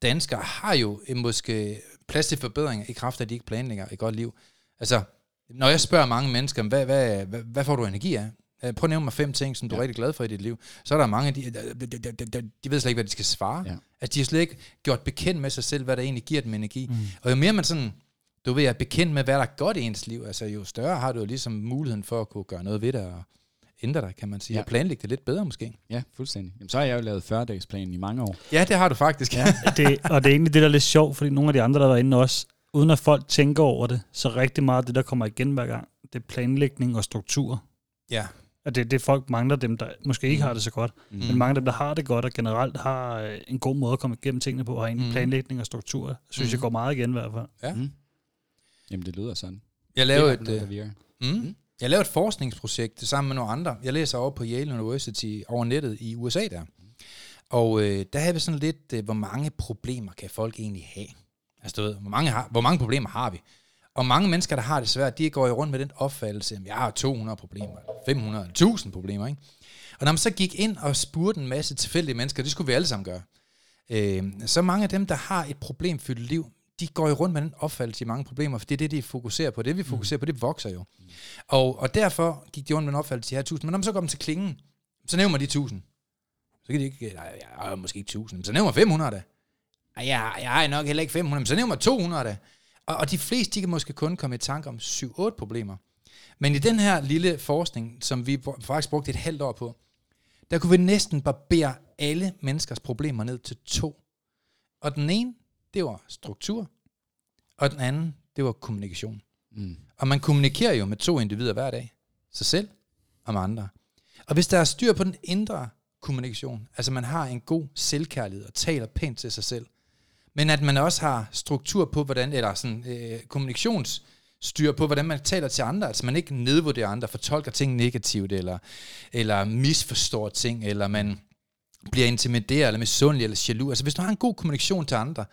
danskere har jo måske plads til forbedringer i kraft af, at de ikke planlægger et godt liv. Altså, når jeg spørger mange mennesker, hvad, hvad, hvad, hvad får du energi af? Øh, prøv at nævne mig fem ting, som du ja. er rigtig glad for i dit liv. Så er der mange, de, de, de, de, de, de ved slet ikke, hvad de skal svare. Ja. Altså, de har slet ikke gjort bekendt med sig selv, hvad der egentlig giver dem energi. Mm. Og jo mere man sådan, du ved, er bekendt med, hvad der er godt i ens liv, altså jo større har du jo ligesom muligheden for at kunne gøre noget ved det, og ændre dig, kan man sige, ja. og planlægge det lidt bedre måske. Ja, fuldstændig. Jamen, så har jeg jo lavet 40-dages i mange år. Ja, det har du faktisk. Ja. det, og det er egentlig det, der er lidt sjovt, fordi nogle af de andre, der var inde også, uden at folk tænker over det, så rigtig meget af det, der kommer igen hver gang, det er planlægning og struktur. Ja. Og det er det, folk mangler dem, der måske ikke mm. har det så godt. Mm. Men mange af dem, der har det godt, og generelt har øh, en god måde at komme igennem tingene på, har egentlig mm. planlægning og struktur, synes mm. jeg går meget igen i hvert fald. Ja. Mm. Jamen, det lyder sådan. Jeg lavede et... Noget, mm. Mm. Jeg lavede et forskningsprojekt sammen med nogle andre. Jeg læser over på Yale University over nettet i USA der. Og øh, der havde vi sådan lidt, øh, hvor mange problemer kan folk egentlig have? Altså du ved, hvor mange, har, hvor mange problemer har vi? Og mange mennesker, der har det svært, de går jo rundt med den opfattelse, at jeg har 200 problemer, 500, 1000 problemer, ikke? Og når man så gik ind og spurgte en masse tilfældige mennesker, det skulle vi alle sammen gøre, øh, så mange af dem, der har et problemfyldt liv, de går jo rundt med den opfattelse i mange problemer, for det er det, de fokuserer på. Det, vi fokuserer mm. på, det vokser jo. Og, og derfor gik de rundt med den opfattelse, de her tusind. Men når man så går dem til klingen, så nævner de tusind. Så kan de ikke, nej, jeg er måske ikke tusind, men så nævner 500 da. Jeg, jeg er nok heller ikke 500, men så nævner 200 da. Og, og de fleste, de kan måske kun komme i tanke om 7-8 problemer. Men i den her lille forskning, som vi faktisk brugte et halvt år på, der kunne vi næsten barbere alle menneskers problemer ned til to. Og den ene, det var struktur, og den anden, det var kommunikation. Mm. Og man kommunikerer jo med to individer hver dag. Sig selv og med andre. Og hvis der er styr på den indre kommunikation, altså man har en god selvkærlighed og taler pænt til sig selv, men at man også har struktur på, hvordan, eller sådan øh, kommunikationsstyr på, hvordan man taler til andre, altså man ikke nedvurderer andre, fortolker ting negativt, eller, eller misforstår ting, eller man bliver intimideret, eller misundelig, eller jaloux. Altså hvis du har en god kommunikation til andre,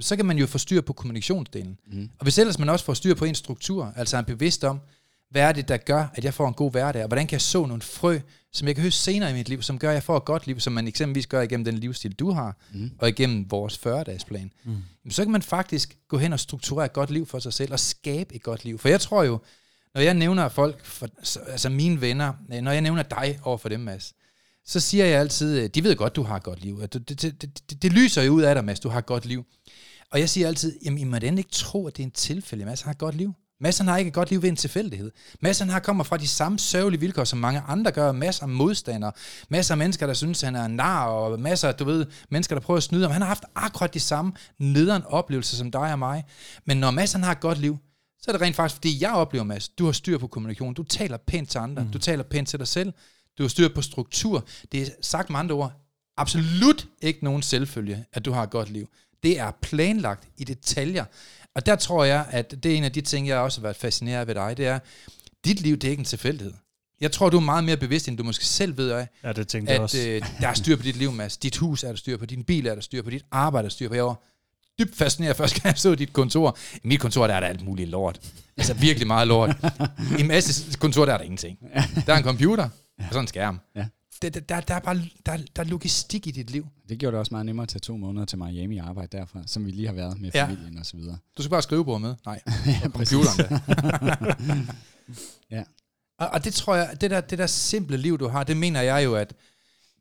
så kan man jo få styr på kommunikationsdelen. Mm. Og hvis ellers man også får styr på en struktur, altså er bevidst om, hvad er det, der gør, at jeg får en god hverdag, og hvordan kan jeg så nogle frø, som jeg kan høste senere i mit liv, som gør, at jeg får et godt liv, som man eksempelvis gør igennem den livsstil, du har, mm. og igennem vores 40-dagsplan. Mm. Så kan man faktisk gå hen og strukturere et godt liv for sig selv, og skabe et godt liv. For jeg tror jo, når jeg nævner folk, for, altså mine venner, når jeg nævner dig over for dem, Mads, så siger jeg altid, de ved godt, du har et godt liv. Det, det, det, det, det lyser jo ud af dig, Mads, du har et godt liv. Og jeg siger altid, jamen I må da ikke tro, at det er en tilfælde. Mads har et godt liv. Mads har ikke et godt liv ved en tilfældighed. Mads han har kommer fra de samme sørgelige vilkår, som mange andre gør. Masser af modstandere. Masser af mennesker, der synes, han er en nar. Og masser, du ved, mennesker, der prøver at snyde ham. Han har haft akkurat de samme nederen oplevelser som dig og mig. Men når Mads han har et godt liv, så er det rent faktisk, fordi jeg oplever, Mads, du har styr på kommunikation. Du taler pænt til andre. Mm. Du taler pænt til dig selv. Du har styr på struktur. Det er sagt med andre ord, absolut ikke nogen selvfølge, at du har et godt liv. Det er planlagt i detaljer. Og der tror jeg, at det er en af de ting, jeg også har været fascineret ved dig, det er, dit liv, det er ikke en tilfældighed. Jeg tror, du er meget mere bevidst, end du måske selv ved af, ja, det tænkte at også. Øh, der er styr på dit liv, Mads. Dit hus er der styr på, din bil er der styr på, dit arbejde er der styr på. Jeg var dybt fascineret første gang, jeg så dit kontor. I mit kontor, der er der alt muligt lort. Altså virkelig meget lort. I Mads' kontor, der er der ingenting. Der er en computer og sådan en skærm. Ja der, der, der, er bare der, der er logistik i dit liv. Det gjorde det også meget nemmere at tage to måneder til Miami og arbejde derfra, som vi lige har været med ja. familien og så videre. Du skal bare skrive på med. Nej, ja, computeren ja. Og, og det tror jeg, det der, det der simple liv, du har, det mener jeg jo, at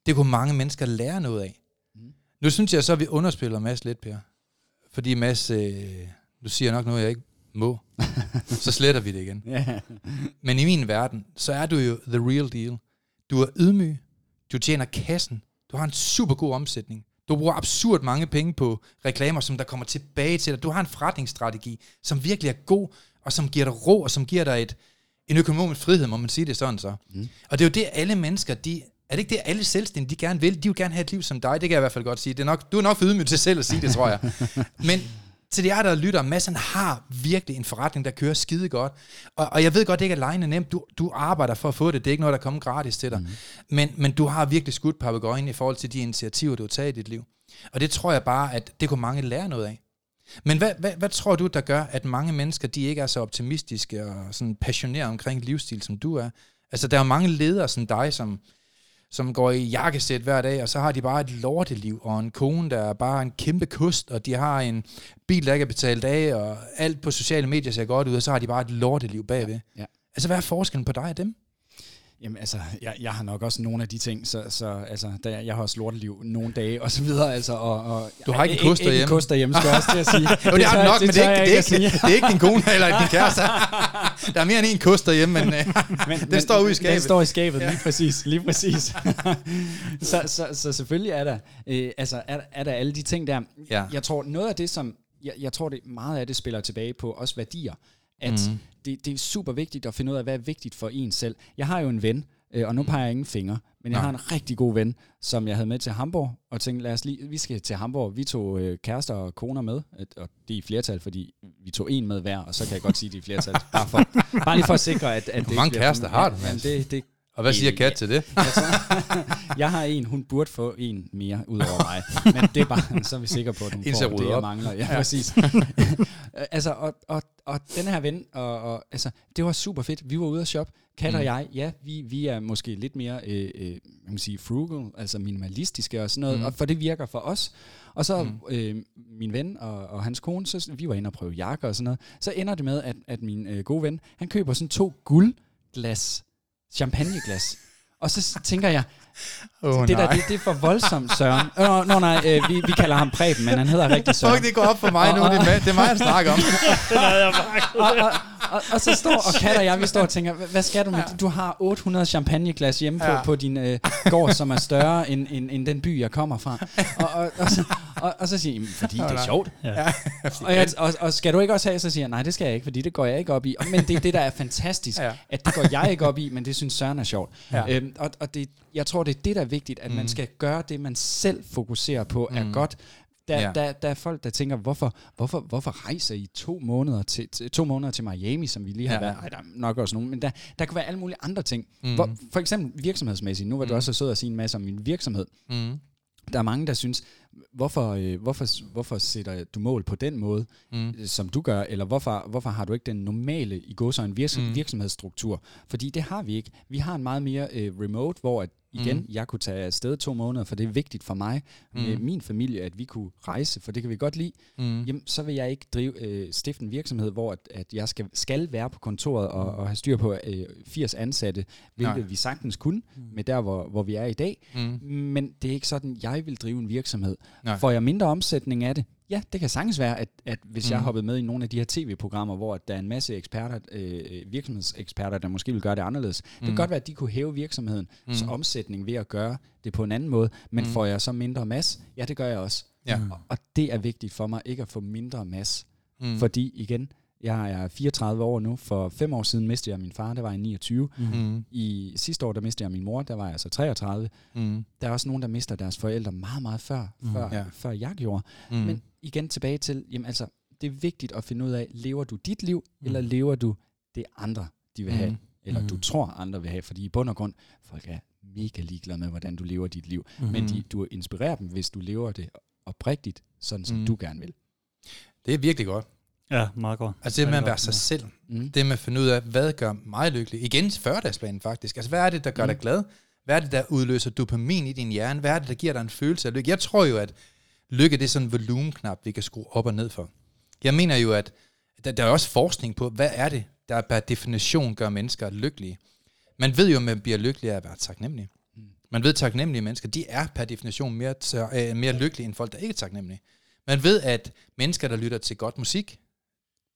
det kunne mange mennesker lære noget af. Mm. Nu synes jeg så, at vi underspiller Mads lidt, Per. Fordi Mads, øh, du siger nok noget, jeg ikke må. så sletter vi det igen. Ja. Men i min verden, så er du jo the real deal. Du er ydmyg, du tjener kassen, du har en super god omsætning, du bruger absurd mange penge på reklamer, som der kommer tilbage til dig. Du har en forretningsstrategi, som virkelig er god, og som giver dig ro, og som giver dig et, en økonomisk frihed, må man sige det sådan så. Mm. Og det er jo det, alle mennesker, de, er det ikke det, alle selvstændige, de gerne vil? De vil gerne have et liv som dig, det kan jeg i hvert fald godt sige. Det er nok, du er nok for ydmyg til selv at sige det, tror jeg. Men til jer, der lytter, massen har virkelig en forretning, der kører skide godt. Og, og jeg ved godt, det ikke er alene nemt. Du, du arbejder for at få det. Det er ikke noget, der kommer gratis til dig. Mm. Men, men du har virkelig skudt papegøjen i forhold til de initiativer, du har taget i dit liv. Og det tror jeg bare, at det kunne mange lære noget af. Men hvad, hvad, hvad tror du, der gør, at mange mennesker, de ikke er så optimistiske og sådan passionerede omkring livsstil, som du er? Altså, der er mange ledere som dig, som, som går i jakkesæt hver dag, og så har de bare et lorteliv, og en kone, der er bare en kæmpe kust, og de har en bil, der ikke er betalt af, og alt på sociale medier ser godt ud, og så har de bare et lorteliv bagved. Ja. Altså, hvad er forskellen på dig og dem? Jamen altså, jeg, jeg har nok også nogle af de ting, så, så altså, der, jeg har også lorteliv nogle dage og så videre, altså, og, og Du har ikke en kost Ikke derhjemme? en kost derhjemme, skal jeg også til at sige. Jo, det, har tør- du nok, men det er, ikke, det, er ikke, sige. det er ikke din kone eller din kæreste. Der er mere end en kost derhjemme, men, øh, men, den står ude i skabet. Den står i skabet, lige præcis. Lige præcis. så, så, så selvfølgelig er der, øh, altså, er, er der alle de ting der. Ja. Jeg tror, noget af det, som, jeg, jeg tror, det meget af det spiller tilbage på også værdier. At Mhm. mm. det, det er super vigtigt at finde ud af, hvad er vigtigt for en selv. Jeg har jo en ven, øh, og nu peger jeg ingen fingre, men jeg Nej. har en rigtig god ven, som jeg havde med til Hamburg, og tænkte, lad os lige, vi skal til Hamburg. Vi tog øh, kærester og koner med, et- og det er i flertal, fordi vi tog en med hver, og så kan jeg godt sige, det er i flertal. Bare, for, bare lige for at sikre, at, at det Hvor mange ikke bliver- kærester har du, Mads? det, det, og hvad siger Kat til det? jeg, har en, hun burde få en mere ud over mig. Men det er bare, så er vi sikre på, at hun får det, jeg op. mangler. Ja, ja. præcis. altså, og, og, og den her ven, og, og, altså, det var super fedt. Vi var ude at shoppe. Kat og Mm. jeg, ja, vi, vi er måske lidt mere, øh, øh, man sige, frugal, altså minimalistiske og sådan noget, Mm. og for det virker for os. Og så mm. øh, min ven og, og hans kone, så vi var inde og prøve jakker og sådan noget. Så ender det med, at, at min øh, gode ven, han køber sådan to guldglas, champagneglas. Og så tænker jeg, Oh, det der, det, det er for voldsomt, Søren. Nå, nå nej, øh, vi, vi kalder ham Preben, men han hedder rigtig Søren. Fuck, det går op for mig nu. Det er, det er mig, jeg snakker om. Den havde jeg. Og, og, og, og så står, og Kat og jeg, vi står og tænker, "Hvad- skal du med det? Du har 800 champagneglas hjemme på, Ja. på din øh, gård, som er større end, end, end den by, jeg kommer fra. Og, og, og, så, og, og så siger jeg, "Jamen, fordi det er sjovt. Ja. Og, jeg, og, og skal du ikke også have, så siger jeg, nej, det skal jeg ikke, fordi det går jeg ikke op i. Men det er det, der er fantastisk, Ja. at det går jeg ikke op i, men det synes Søren er sjovt. Ja. Øhm, og og det, jeg tror, det er det, der er vigtigt, at mm. man skal gøre det, man selv fokuserer på, er Mm. godt. Der, ja. der, der er folk, der tænker, hvorfor, hvorfor, hvorfor rejser I to måneder til, til, to måneder til Miami, som vi lige har Ja. været? Ej, der er nok også nogen, men der, der kan være alle mulige andre ting. Mm. Hvor, for eksempel virksomhedsmæssigt. Nu var du Mm. også så sød at sige en masse om min virksomhed. Mm. Der er mange, der synes, hvorfor, øh, hvorfor, hvorfor sætter du mål på den måde, Mm. øh, som du gør, eller hvorfor, hvorfor har du ikke den normale i går så en virks- Mm. mm. virksomhedsstruktur? Fordi det har vi ikke. Vi har en meget mere øh, remote, hvor at, igen, Mm. mm. jeg kunne tage afsted to måneder, for det er vigtigt for mig, Mm. mm. med min familie, at vi kunne rejse, for det kan vi godt lide. Mm. Jamen, så vil jeg ikke drive, øh, stifte en virksomhed, hvor at, at jeg skal, skal være på kontoret og, og have styr på øh, 80 ansatte, hvilket Nej. Vi sagtens kunne, med der, hvor, hvor vi er i dag. Mm. Men det er ikke sådan, jeg vil drive en virksomhed. Nej. Får jeg mindre omsætning af det? Ja, det kan sagtens være, at, at hvis mm. jeg hoppede med i nogle af de her tv-programmer, hvor der er en masse eksperter, øh, virksomhedseksperter, der måske vil gøre det anderledes. Mm. Det kan Mm. godt være, at de kunne hæve virksomheden mm. så omsætning ved at gøre det på en anden måde. Men Mm. får jeg så mindre masse? Ja, det gør jeg også. Ja. Og, og det er vigtigt for mig, ikke at få mindre masse. Mm. Fordi igen, jeg er 34 år nu. For fem år siden mistede jeg min far, der var jeg 29. Mm. I sidste år, der mistede jeg min mor, der var jeg altså 33. Mm. Der er også nogen, der mister deres forældre meget, meget før, mm. før, Ja. før jeg gjorde. Mm. Men igen tilbage til, jamen altså, det er vigtigt at finde ud af, lever du dit liv, mm. eller lever du det andre, de vil have, Mm. eller Mm. du tror, andre vil have. Fordi i bund og grund, folk er mega ligeglade med, hvordan du lever dit liv. Mm. Men de, du inspirerer dem, hvis du lever det oprigtigt, sådan som Mm. du gerne vil. Det er virkelig godt. Ja, meget godt. Altså det med at være sig selv. Mm. Det med at finde ud af, hvad gør mig lykkelig. Igen 40 faktisk. Altså hvad er det, der gør Mm. dig glad? Hvad er det, der udløser dopamin i din hjerne? Hvad er det, der giver dig en følelse af lykke? Jeg tror jo, at lykke det er sådan en volumenknap, vi kan skrue op og ned for. Jeg mener jo, at der, der er også forskning på, hvad er det, der per definition gør mennesker lykkelige. Man ved jo, at man bliver lykkelig af at være taknemmelig. Mm. Man ved, at taknemmelige mennesker, de er per definition mere, tør, øh, mere lykkelige end folk, der ikke er taknemmelige. Man ved, at mennesker, der lytter til godt musik,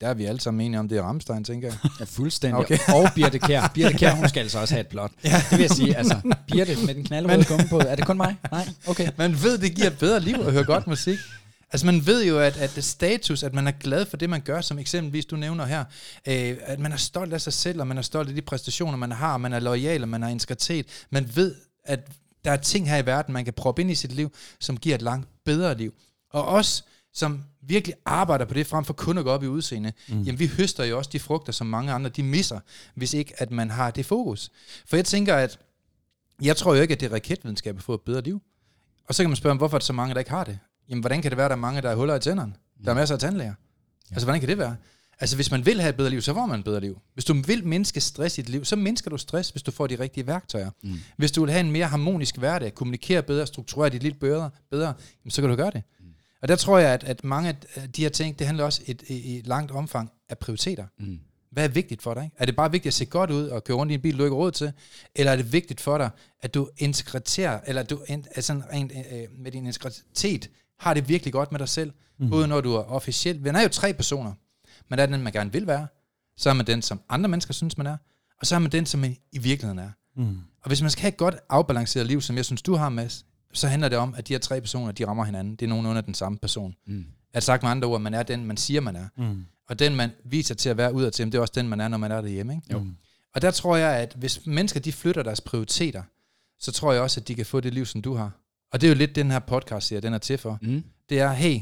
der er vi alle sammen enige om, det er Rammstein, tænker jeg. Ja, fuldstændig. Okay. Og Birte Kjær. Birte Kjær, hun skal altså også have et blot. Ja. Det vil jeg sige. Altså, Birte med den knaldrøde gumme på. Er det kun mig? Nej? Okay. Man ved, det giver et bedre liv at høre godt musik. Altså man ved jo, at, at det status, at man er glad for det, man gør, som eksempelvis du nævner her, øh, at man er stolt af sig selv, og man er stolt af de præstationer, man har, man er lojal, og man har integritet. Man ved, at der er ting her i verden, man kan proppe ind i sit liv, som giver et langt bedre liv. Og os, som virkelig arbejder på det, frem for kun at gå op i udseende, mm. jamen vi høster jo også de frugter, som mange andre, de misser, hvis ikke at man har det fokus. For jeg tænker, at jeg tror jo ikke, at det er raketvidenskab at få et bedre liv. Og så kan man spørge, hvorfor er der så mange, der ikke har det? Jamen, hvordan kan det være, at der er mange, der har huller i tænderne? Der er masser af tandlæger. Ja. Altså, hvordan kan det være? Altså, hvis man vil have et bedre liv, så får man et bedre liv. Hvis du vil mindske stress i dit liv, så mindsker du stress, hvis du får de rigtige værktøjer. Mm. Hvis du vil have en mere harmonisk hverdag, kommunikere bedre, strukturere dit liv bedre, bedre jamen, så kan du gøre det. Og der tror jeg, at, at mange af de her ting, det handler også et, i et langt omfang af prioriteter. Mm. Hvad er vigtigt for dig? Er det bare vigtigt at se godt ud og køre rundt i en bil, du ikke har råd til? Eller er det vigtigt for dig, at du integrerer, eller du altså rent, øh, med din integritet har det virkelig godt med dig selv? Mm. Både når du er officielt. Man er jo tre personer. Man er den, man gerne vil være. Så er man den, som andre mennesker synes, man er. Og så er man den, som man i virkeligheden er. Mm. Og hvis man skal have et godt afbalanceret liv, som jeg synes, du har, Mads, så handler det om, at de her tre personer, de rammer hinanden. Det er nogenlunde den samme person. Mm. At sagt med andre ord, man er den, man siger, man er. Mm. Og den, man viser til at være ud af til, det er også den, man er, når man er derhjemme. Ikke? Jo. Og der tror jeg, at hvis mennesker de flytter deres prioriteter, så tror jeg også, at de kan få det liv, som du har. Og det er jo lidt den her podcast, siger, den er til for. Mm. Det er, hey,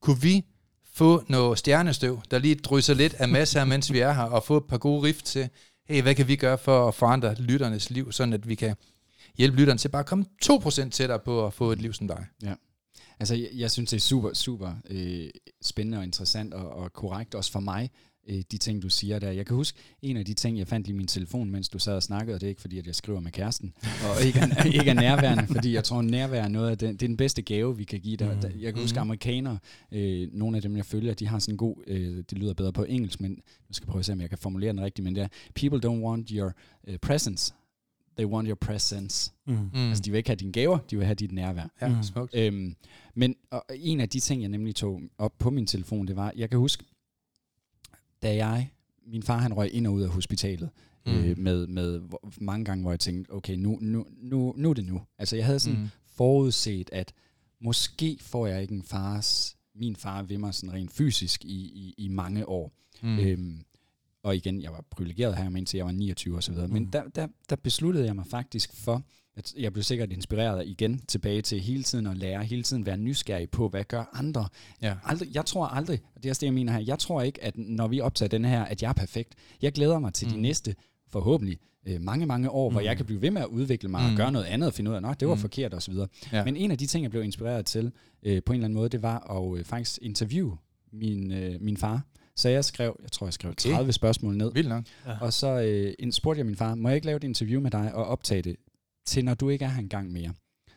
kunne vi få noget stjernestøv, der lige drysser lidt af masse her, mens vi er her, og få et par gode rift til, hey, hvad kan vi gøre for at forandre lytternes liv, sådan at vi kan hjælpe lytterne til bare at komme 2% tættere på at få et liv som dig. Ja. Altså, jeg, jeg synes, det er super, super øh, spændende og interessant og, og korrekt også for mig, øh, de ting, du siger der. Jeg kan huske, en af de ting, jeg fandt i min telefon, mens du sad og snakkede, og det er ikke fordi, at jeg skriver med kæresten, og ikke er, ikke er nærværende, fordi jeg tror, at nærvær er noget af det, det er den bedste gave, vi kan give dig. Mm. Jeg kan huske, mm-hmm. amerikanere, øh, nogle af dem, jeg følger, de har sådan en god, øh, det lyder bedre på engelsk, men nu skal jeg prøve at se, om jeg kan formulere den rigtigt, men det er, people don't want your uh, presence, they want your presence. Mm. Mm. Altså, de vil ikke have dine gaver, de vil have dit nærvær. Ja, mm. smukt. Øhm, men og en af de ting, jeg nemlig tog op på min telefon, det var, jeg kan huske, da jeg, min far han røg ind og ud af hospitalet, mm. øh, med, med mange gange, hvor jeg tænkte, okay, nu, nu, nu, nu er det nu. Altså jeg havde sådan mm. forudset, at måske får jeg ikke en fars, min far ved mig sådan rent fysisk i, i, i mange år. Mm. Øhm, og igen, jeg var privilegeret her, indtil jeg var 29 og så videre. Mm. Men der, der, der besluttede jeg mig faktisk for, at jeg blev sikkert inspireret igen tilbage til hele tiden at lære, hele tiden være nysgerrig på, hvad gør andre. Ja. Aldrig, jeg tror aldrig, og det er det, jeg mener her, jeg tror ikke, at når vi optager den her, at jeg er perfekt. Jeg glæder mig til mm. de næste, forhåbentlig, øh, mange, mange år, mm. hvor jeg kan blive ved med at udvikle mig mm. og gøre noget andet og finde ud af, at det var mm. forkert osv. Ja. Men en af de ting, jeg blev inspireret til øh, på en eller anden måde, det var at øh, faktisk interviewe min, øh, min far. Så jeg skrev, jeg tror, jeg skrev 30 okay. spørgsmål ned. Vildt nok. Ja. Og så øh, spurgte jeg min far, må jeg ikke lave et interview med dig og optage det til, når du ikke er her engang mere?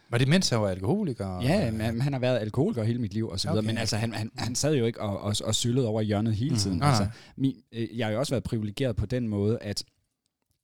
Var det mens han var alkoholiker? Ja, men han har været alkoholiker hele mit liv og så videre, okay. men altså han, han, han sad jo ikke og, og, og syllede over hjørnet hele mm. tiden. Mm. Altså, min, øh, jeg har jo også været privilegeret på den måde, at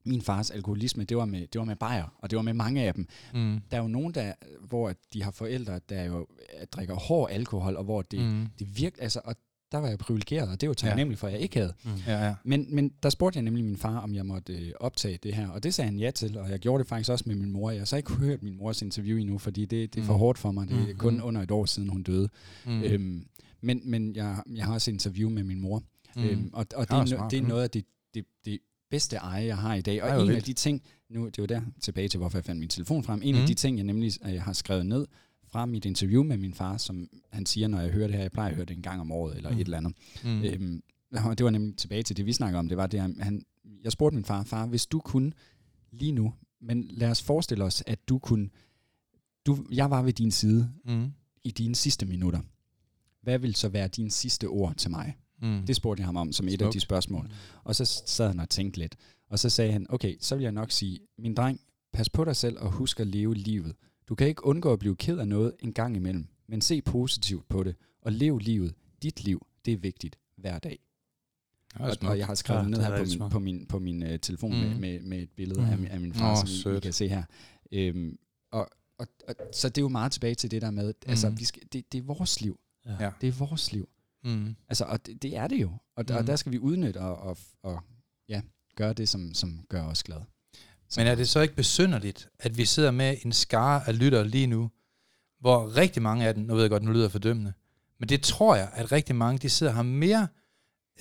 min fars alkoholisme, det var med, det var med bajer, og det var med mange af dem. Mm. Der er jo nogen, der, hvor de har forældre, der jo drikker hård alkohol, og hvor det, mm. det virkelig, altså, og der var jeg privilegeret, og det var taknemmelig for, at jeg ikke havde. Mm. Ja, ja. Men, men der spurgte jeg nemlig min far, om jeg måtte øh, optage det her, og det sagde han ja til, og jeg gjorde det faktisk også med min mor. Jeg har så ikke hørt min mors interview endnu, fordi det, det er for mm. hårdt for mig. Det er mm. kun under et år siden, hun døde. Mm. Øhm, men men jeg, jeg har også interview med min mor, mm. øhm, og, og det, er, no, det er noget af det, det, det bedste eje, jeg har i dag. Og Ej, en vildt. af de ting, nu det var der tilbage til, hvorfor jeg fandt min telefon frem, en mm. af de ting, jeg nemlig øh, har skrevet ned, fra mit interview med min far, som han siger, når jeg hører det her, jeg plejer at høre det en gang om året, eller mm. et eller andet. Mm. Øhm, det var nemlig tilbage til det, vi snakker om, det var det, han, jeg spurgte min far, far, hvis du kunne lige nu, men lad os forestille os, at du kunne, du, jeg var ved din side mm. i dine sidste minutter. Hvad vil så være dine sidste ord til mig? Mm. Det spurgte jeg ham om som et Smuk. af de spørgsmål. Og så sad han og tænkte lidt. Og så sagde han, okay, så vil jeg nok sige, min dreng, pas på dig selv og husk at leve livet. Du kan ikke undgå at blive ked af noget en gang imellem, men se positivt på det, og lev livet. Dit liv, det er vigtigt hver dag. Og, og jeg har skrevet ja, ned her på min, på min, på min uh, telefon mm. med, med, med et billede mm. af, af min far, oh, som I, I kan se her. Øhm, og, og, og, så det er jo meget tilbage til det der med, mm. altså, vi skal, det, det er vores liv. Ja. Det er vores liv. Mm. Altså, og det, det er det jo. Og, mm. og der skal vi udnytte og, og, og ja, gøre det, som, som gør os glade. Men er det så ikke besynderligt, at vi sidder med en skare af lyttere lige nu, hvor rigtig mange af dem, nu ved jeg godt, nu lyder fordømmende, men det tror jeg, at rigtig mange, de sidder og har mere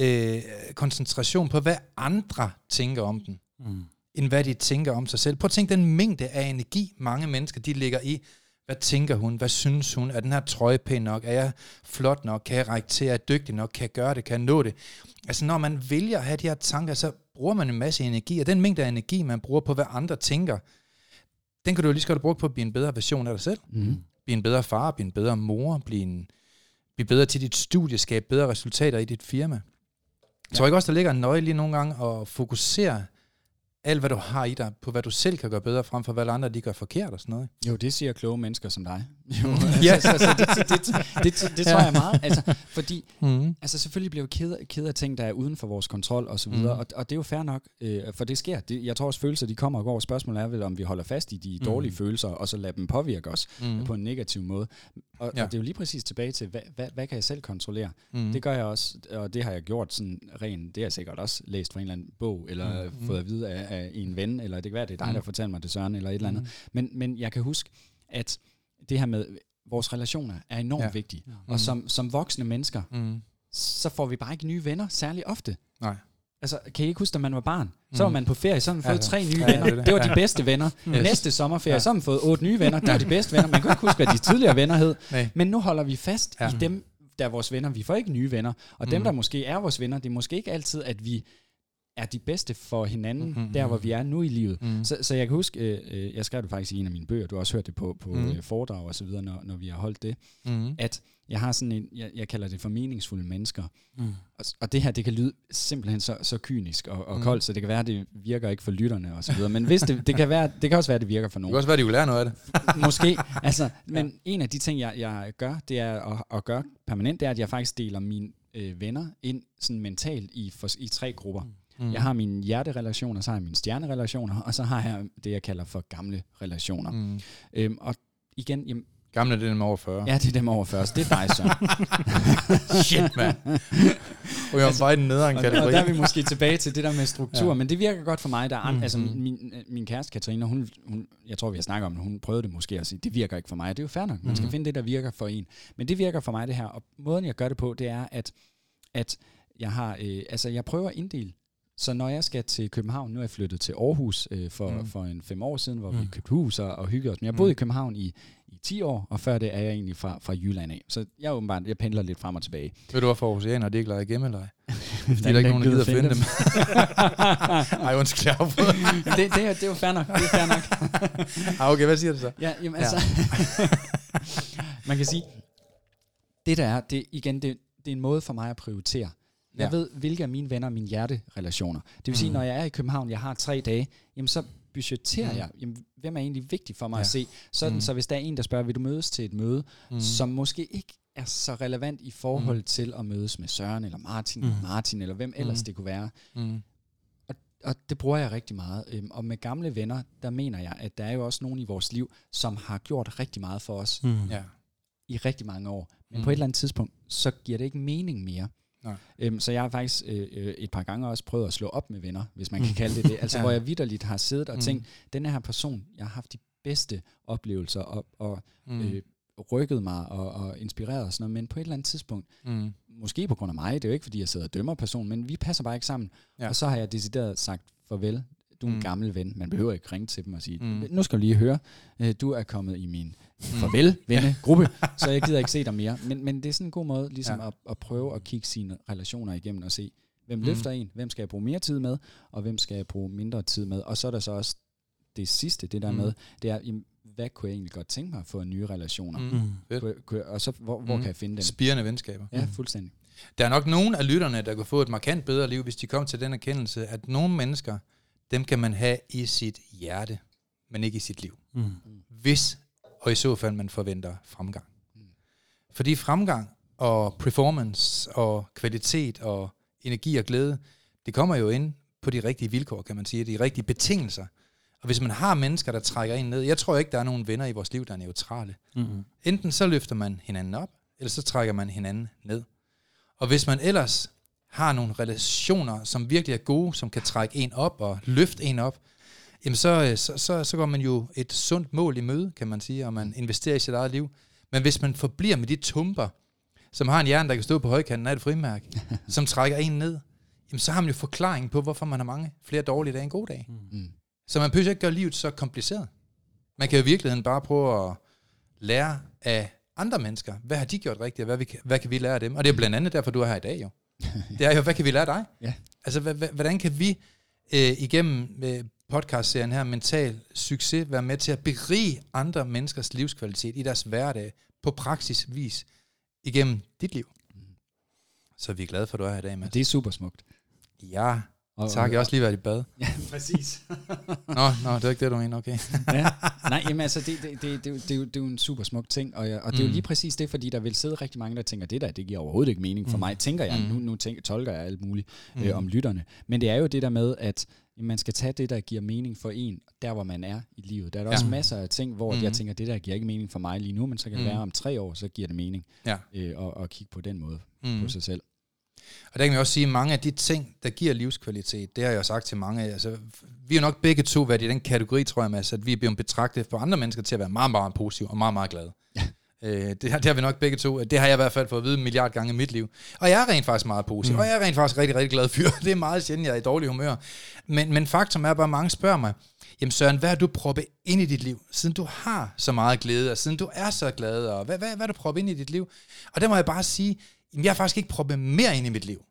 øh, koncentration på, hvad andre tænker om den, Mm. end hvad de tænker om sig selv. Prøv at tænke den mængde af energi, mange mennesker, de ligger i. Hvad tænker hun? Hvad synes hun? Er den her trøje pæn nok? Er jeg flot nok? Kan jeg række til? Er jeg dygtig nok? Kan jeg gøre det? Kan jeg nå det? Altså, når man vælger at have de her tanker, så bruger man en masse energi, og den mængde af energi, man bruger på, hvad andre tænker, den kan du jo lige så godt bruge på at blive en bedre version af dig selv. Mm. Blive en bedre far, blive en bedre mor, blive, en, blive bedre til dit studie, skabe bedre resultater i dit firma. Jeg tror ikke også, der ligger en nøje lige nogle gange at fokusere alt, hvad du har i dig, på hvad du selv kan gøre bedre, frem for hvad andre de gør forkert og sådan noget. Jo, det siger kloge mennesker som dig. Jo, Ja. altså, altså, det, det, det, det, det, tror jeg meget. Altså, fordi Mm. Altså selvfølgelig bliver vi ked, ked af ting, der er uden for vores kontrol og så videre, Mm. og, og det er jo fair nok, øh, for det sker. Det, jeg tror også, følelser de kommer og går. Spørgsmålet er vel, om vi holder fast i de Mm. dårlige følelser, og så lader dem påvirke os Mm. på en negativ måde. Og, Ja. og det er jo lige præcis tilbage til, hvad, hvad, hvad kan jeg selv kontrollere? Mm. Det gør jeg også, og det har jeg gjort sådan ren, det har jeg sikkert også læst fra en eller anden bog, eller Mm. mm. fået at vide af, af en ven, eller det kan være, det er dig, Mm. der fortæller mig det, Søren, eller et eller andet. Mm. Men, men jeg kan huske, at det her med vores relationer er enormt Ja. vigtige. Ja. Og som, som voksne mennesker, Mm. så får vi bare ikke nye venner særlig ofte. Nej. Altså, kan I ikke huske, da man var barn? Så var Mm. man på ferie, så har man fået Ja, tre nye ja, venner. det det. Det var de bedste venner. Yes. Næste sommerferie, Ja. så har man fået otte nye venner. Det var de bedste venner. Man kan ikke huske, hvad de tidligere venner hed. Nej. Men nu holder vi fast Ja. i dem, der er vores venner. Vi får ikke nye venner. Og dem, Mm. der måske er vores venner, det er måske ikke altid, at vi er de bedste for hinanden, Mhm. der hvor vi er nu i livet. Mm. Så, så jeg kan huske, øh, øh, jeg skrev det faktisk i en af mine bøger, du har også hørt det på, på Mm. øh, foredrag og så videre, når, når vi har holdt det, Mm. at jeg har sådan en, jeg, jeg kalder det for meningsfulde mennesker. Mm. Og, og det her, det kan lyde simpelthen så, så kynisk og, og Mm. koldt, så det kan være, det virker ikke for lytterne og så videre. Men hvis det, det, kan være, det kan også være, det virker for Det kan nogen. også være, de kunne lære noget af det. Måske. Altså, men en af de ting, jeg, jeg gør, det er at, at gøre permanent, det er, at jeg faktisk deler mine øh, venner ind sådan mentalt i, for, i tre grupper. Mm. Jeg har mine hjerterelationer, så har jeg mine stjernerelationer, og så har jeg det, jeg kalder for gamle relationer. Mm. Mm. Øhm, og igen, jamen, Gamle, det er dem over 40. ja, det er dem over først. Det er dig, Søren. Shit, mand. Og jeg var bare i den nederen Og, og kategori. der er vi måske tilbage til det der med struktur, Ja. men det virker godt for mig. Der er an, Mm. altså, Mm. min, min, kæreste Katrine, hun, hun, jeg tror, vi har snakket om det, hun prøvede det måske at sige, det virker ikke for mig. Det er jo fair nok, man skal Mhm. finde det, der virker for en. Men det virker for mig, det her. Og måden, jeg gør det på, det er, at, at jeg har, øh, altså, jeg prøver at inddele. Så når jeg skal til København, nu er jeg flyttet til Aarhus øh, for, Mm. mm. for en fem år siden, hvor mm. Mm. vi købte hus og, og hyggede os. Men jeg Mm. boede i København i, i 10 år, og før det er jeg egentlig fra, fra Jylland af. Så jeg er åbenbart, jeg pendler lidt frem og tilbage. Ved du, hvorfor Aarhusianer, de ikke leger gemmeleje? Fordi der er ikke nogen, der gider givet finde at dem. Ej, undskyld, jeg det, det, er, det er jo fair nok. Det er fair nok. Ah, okay, hvad siger du så? Ja, jamen altså, man kan sige, det der er, det, igen, det, det er en måde for mig at prioritere. Jeg Ja. ved, hvilke af mine venner er mine hjerterelationer. Det vil sige, Mhm. når jeg er i København, jeg har tre dage, jamen så budgetterer Mhm. jeg, jamen, hvem er egentlig vigtig for mig Ja. at se. Sådan, Mhm. så hvis der er en, der spørger, vil du mødes til et møde, Mm. som måske ikke er så relevant i forhold Mhm. til at mødes med Søren, eller Martin, Mhm. Martin, eller hvem ellers Mhm. det kunne være, Mm. og det bruger jeg rigtig meget. Øhm, Og med gamle venner, der mener jeg, at der er jo også nogen i vores liv, som har gjort rigtig meget for os Mm. Ja. i rigtig mange år. Men Mm. på et eller andet tidspunkt, så giver det ikke mening mere. Nej. Øhm, så jeg har faktisk øh, øh, et par gange også prøvet at slå op med venner, hvis man kan Mm. kalde det det. Altså Ja. hvor jeg vidderligt har siddet og Mm. tænkt, den her person, jeg har haft de bedste oplevelser og, og Mm. øh, rykket mig og, og inspireret og sådan noget, men på et eller andet tidspunkt, Mm. måske på grund af mig, det er jo ikke fordi, jeg sidder og dømmer personen, men vi passer bare ikke sammen. Ja. Og så har jeg decideret sagt farvel. Du er en Mm. mm. gammel ven. Man behøver ikke ringe til dem og sige, Mm. mm. nu skal du lige høre, øh, du er kommet i min farvel vennegruppe, så jeg gider ikke se dig mere. Men, men det er sådan en god måde ligesom Ja. at, at prøve at kigge sine relationer igennem og se, hvem Mm. mm. løfter en, hvem skal jeg bruge mere tid med, og hvem skal jeg bruge mindre tid med. Og så er der så også det sidste, det der Mm. mm. med, det er, jamen, hvad kunne jeg egentlig godt tænke mig at få nye relationer? Mm. Mm. Mm. Kunne, kunne, jeg- og så, hvor, hvor Mm. kan jeg finde dem? Spirende venskaber. Ja, fuldstændig. Der er nok nogen af lytterne, der kunne få et markant bedre liv, hvis de kom til den erkendelse, at nogle mennesker, dem kan man have i sit hjerte, men ikke i sit liv. Mm. Hvis, og i så fald, man forventer fremgang. Mm. Fordi fremgang og performance og kvalitet og energi og glæde, det kommer jo ind på de rigtige vilkår, kan man sige, de rigtige betingelser. Og hvis man har mennesker, der trækker en ned, jeg tror ikke, der er nogen venner i vores liv, der er neutrale. Mm-hmm. Enten så løfter man hinanden op, eller så trækker man hinanden ned. Og hvis man ellers har nogle relationer, som virkelig er gode, som kan trække en op og løfte en op, jamen så, øh, så, så, så går man jo et sundt mål i møde, kan man sige, og man investerer i sit eget liv. Men hvis man forbliver med de tumper, som har en hjerne, der kan stå på højkanten af et frimærke, som trækker en ned, jamen så har man jo forklaringen på, hvorfor man har mange flere dårlige dage end gode dage. Mm. Så man behøver ikke gøre livet så kompliceret. Man kan jo i virkeligheden bare prøve at lære af andre mennesker, hvad har de gjort rigtigt, og hvad, vi, kan- hvad kan vi lære af dem? Og det er blandt andet derfor, du er her i dag jo. Det er jo, hvad kan vi lære af dig? Ja. Altså, hvordan kan vi øh, igennem øh, podcastserien her, Mental Succes, være med til at berige andre menneskers livskvalitet i deres hverdag på praksis vis igennem dit liv? Så vi er glade for, at du er her i dag, Mads. Det er super smukt. Ja, Og, tak. Jeg har også lige været i bad. Ja, præcis. Nå, nå, det er ikke det, du mener, okay. ja. Nej, jamen altså, det, det, det, det, det, det, er jo- det er jo en super smuk ting, og, jeg, og det er jo Mm. lige præcis det, fordi der vil sidde rigtig mange, der tænker, det der, det giver overhovedet ikke mening for Mm. mig, tænker jeg. Mm. Nu, nu tænker, tolker jeg alt muligt Mm. øh, om lytterne. Men det er jo det der med, at man skal tage det, der giver mening for en, der hvor man er i livet. Der er der Ja. også masser af ting, hvor Mm. jeg tænker, det der giver ikke mening for mig lige nu, men så kan det Mm. være om tre år, så giver det mening Ja. øh, at, at kigge på den måde Mm. på sig selv. Og der kan vi også sige, at mange af de ting, der giver livskvalitet, det har jeg jo sagt til mange. Altså, vi er jo nok begge to været i den kategori, tror jeg, Mads, at vi er blevet betragtet for andre mennesker til at være meget, meget positive og meget, meget glade. Ja. Øh, det, har, det har vi nok begge to. Det har jeg i hvert fald fået at vide en milliard gange i mit liv. Og jeg er rent faktisk meget positiv, mm. og jeg er rent faktisk rigtig, rigtig glad fyr. Det er meget sjældent, jeg er i dårlig humør. Men, men faktum er bare, at mange spørger mig, jamen Søren, hvad har du proppet ind i dit liv, siden du har så meget glæde, og siden du er så glad, og hvad, hvad, hvad har du proppet ind i dit liv? Og der må jeg bare sige, jamen jeg har faktisk ikke proppet mere ind i mit liv.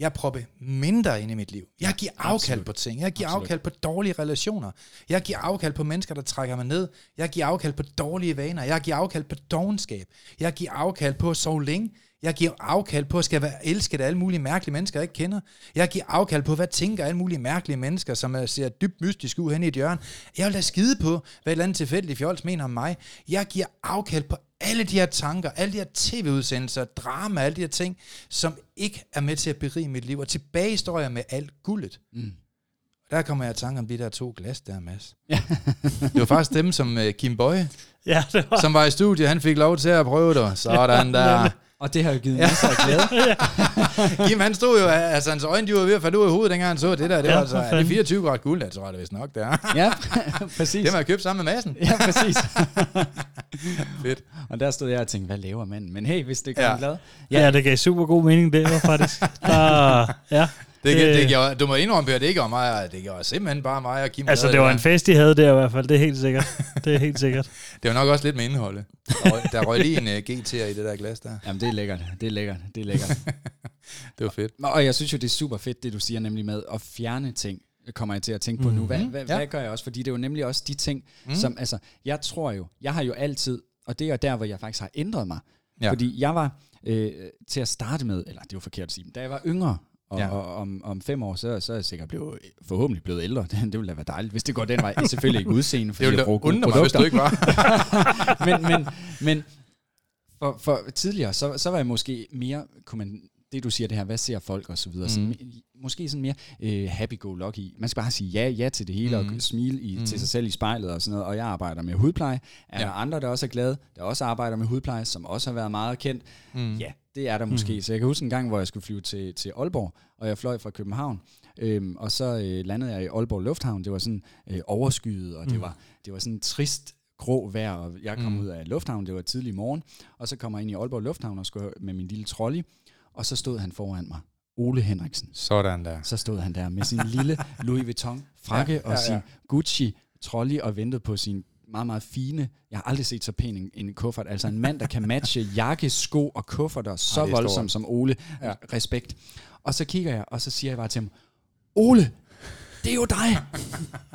Jeg prøver mindre ind i mit liv. Jeg giver afkald absolut. på ting. Jeg giver Absolut. afkald på dårlige relationer. Jeg giver afkald på mennesker, der trækker mig ned. Jeg giver afkald på dårlige vaner. Jeg giver afkald på dogenskab. Jeg giver afkald på at sove længe. Jeg giver afkald på at skal være elsket af alle mulige mærkelige mennesker, jeg ikke kender. Jeg giver afkald på, hvad tænker alle mulige mærkelige mennesker, som er- ser dybt mystisk ud hen i et hjørne. Jeg vil da skide på, hvad et eller andet tilfældigt fjols mener om mig. Jeg giver afkald på alle de her tanker, alle de her tv-udsendelser, drama, alle de her ting, som ikke er med til at berige mit liv. Og tilbage står jeg med alt guldet. Mm. Der kommer jeg i tanke om de der to glas der, Mads. det var faktisk dem, som uh, Kim Bøje, Ja, det var... som var i studiet, han fik lov til at prøve det. Sådan der. Og det har jo givet masser af glæde. Kim, han stod jo, altså hans øjne, de var ved at falde ud af hovedet, dengang han så det der. Det Ja, var altså, for er det fanden. 24 grader guld? Jeg tror jeg, det vist nok, det er. ja, præcis. Det har jeg købt sammen med massen. Ja, præcis. Fedt. Og der stod jeg og tænkte, hvad laver manden? Men hey, hvis det gør Ja. ja. glad. Ja. ja, det gav super god mening, det var faktisk. Der, ja. Det, det, Øh. det gjorde, du må indrømme, Per, det ikke var mig, det gjorde simpelthen bare mig og Kim. Altså, lavede det var der. en fest, de havde der i hvert fald. Det er helt sikkert. Det er helt sikkert. Det var nok også lidt med indholdet. Der røg, der røg lige en uh, GT'er i det der glas der. Jamen, det er lækkert. Det er lækkert. Det er lækkert. Det var fedt. Og jeg synes jo, det er super fedt, det du siger nemlig med at fjerne ting, kommer jeg til at tænke på nu. Hvad, Mhm. hvad, Ja. hvad gør jeg også? Fordi det er jo nemlig også de ting, Mm. som, altså, jeg tror jo, jeg har jo altid, og det er der, hvor jeg faktisk har ændret mig. Ja. Ja. Fordi jeg var øh, til at starte med, eller det er jo forkert at sige, men da jeg var yngre, og, Ja. og om, om fem år, så, så er jeg sikkert blevet, forhåbentlig blevet ældre. Det, det ville da være dejligt, hvis det går den vej. Selvfølgelig ikke udseende, fordi Det jeg bruger gode mig, hvis produkter du ikke var. men, men, men for, for tidligere, så, så var jeg måske mere, kunne man, det du siger det her, hvad ser folk og så videre, Mm. mm. sådan, måske sådan mere øh, happy-go-lucky. Man skal bare sige ja, ja til det hele, Mm. mm. og smile i, Mm. mm. til sig selv i spejlet og sådan noget, og jeg arbejder med hudpleje. Er Ja. der andre, der også er glade, der også arbejder med hudpleje, som også har været meget kendt? Mm. Ja, det er der måske. Mm. Så jeg kan huske en gang, hvor jeg skulle flyve til, til Aalborg, og jeg fløj fra København, øhm, og så øh, landede jeg i Aalborg Lufthavn. Det var sådan øh, overskyet, og det, Mm. var, det var sådan trist grå vejr, og jeg kom Mm. mm. ud af lufthavnen, det var tidlig morgen, og så kommer jeg ind i Aalborg Lufthavn og skulle med min lille trolley, og så stod han foran mig. Ole Henriksen. Sådan der. Så stod han der med sin lille Louis Vuitton frakke Ja, ja, ja, og sin. Gucci trolley og ventede på sin meget, meget fine, jeg har aldrig set så pæn en, en kuffert, altså en mand, der kan matche jakke, sko og kufferter så Ej, voldsomt som Ole. Ja. Respekt. Og så kigger jeg, og så siger jeg bare til ham, Ole, det er jo dig.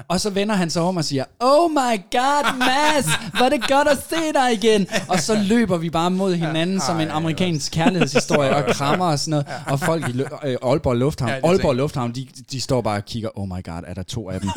og så vender han sig om og siger, oh my god, Mads, hvor er det godt at se dig igen. Og så løber vi bare mod hinanden som en amerikansk kærlighedshistorie og krammer og sådan noget. Og folk i Lø- øh, Aalborg Lufthavn, Ja, ja, Aalborg Lufthavn, de, de står bare og kigger, oh my god, er der to af dem?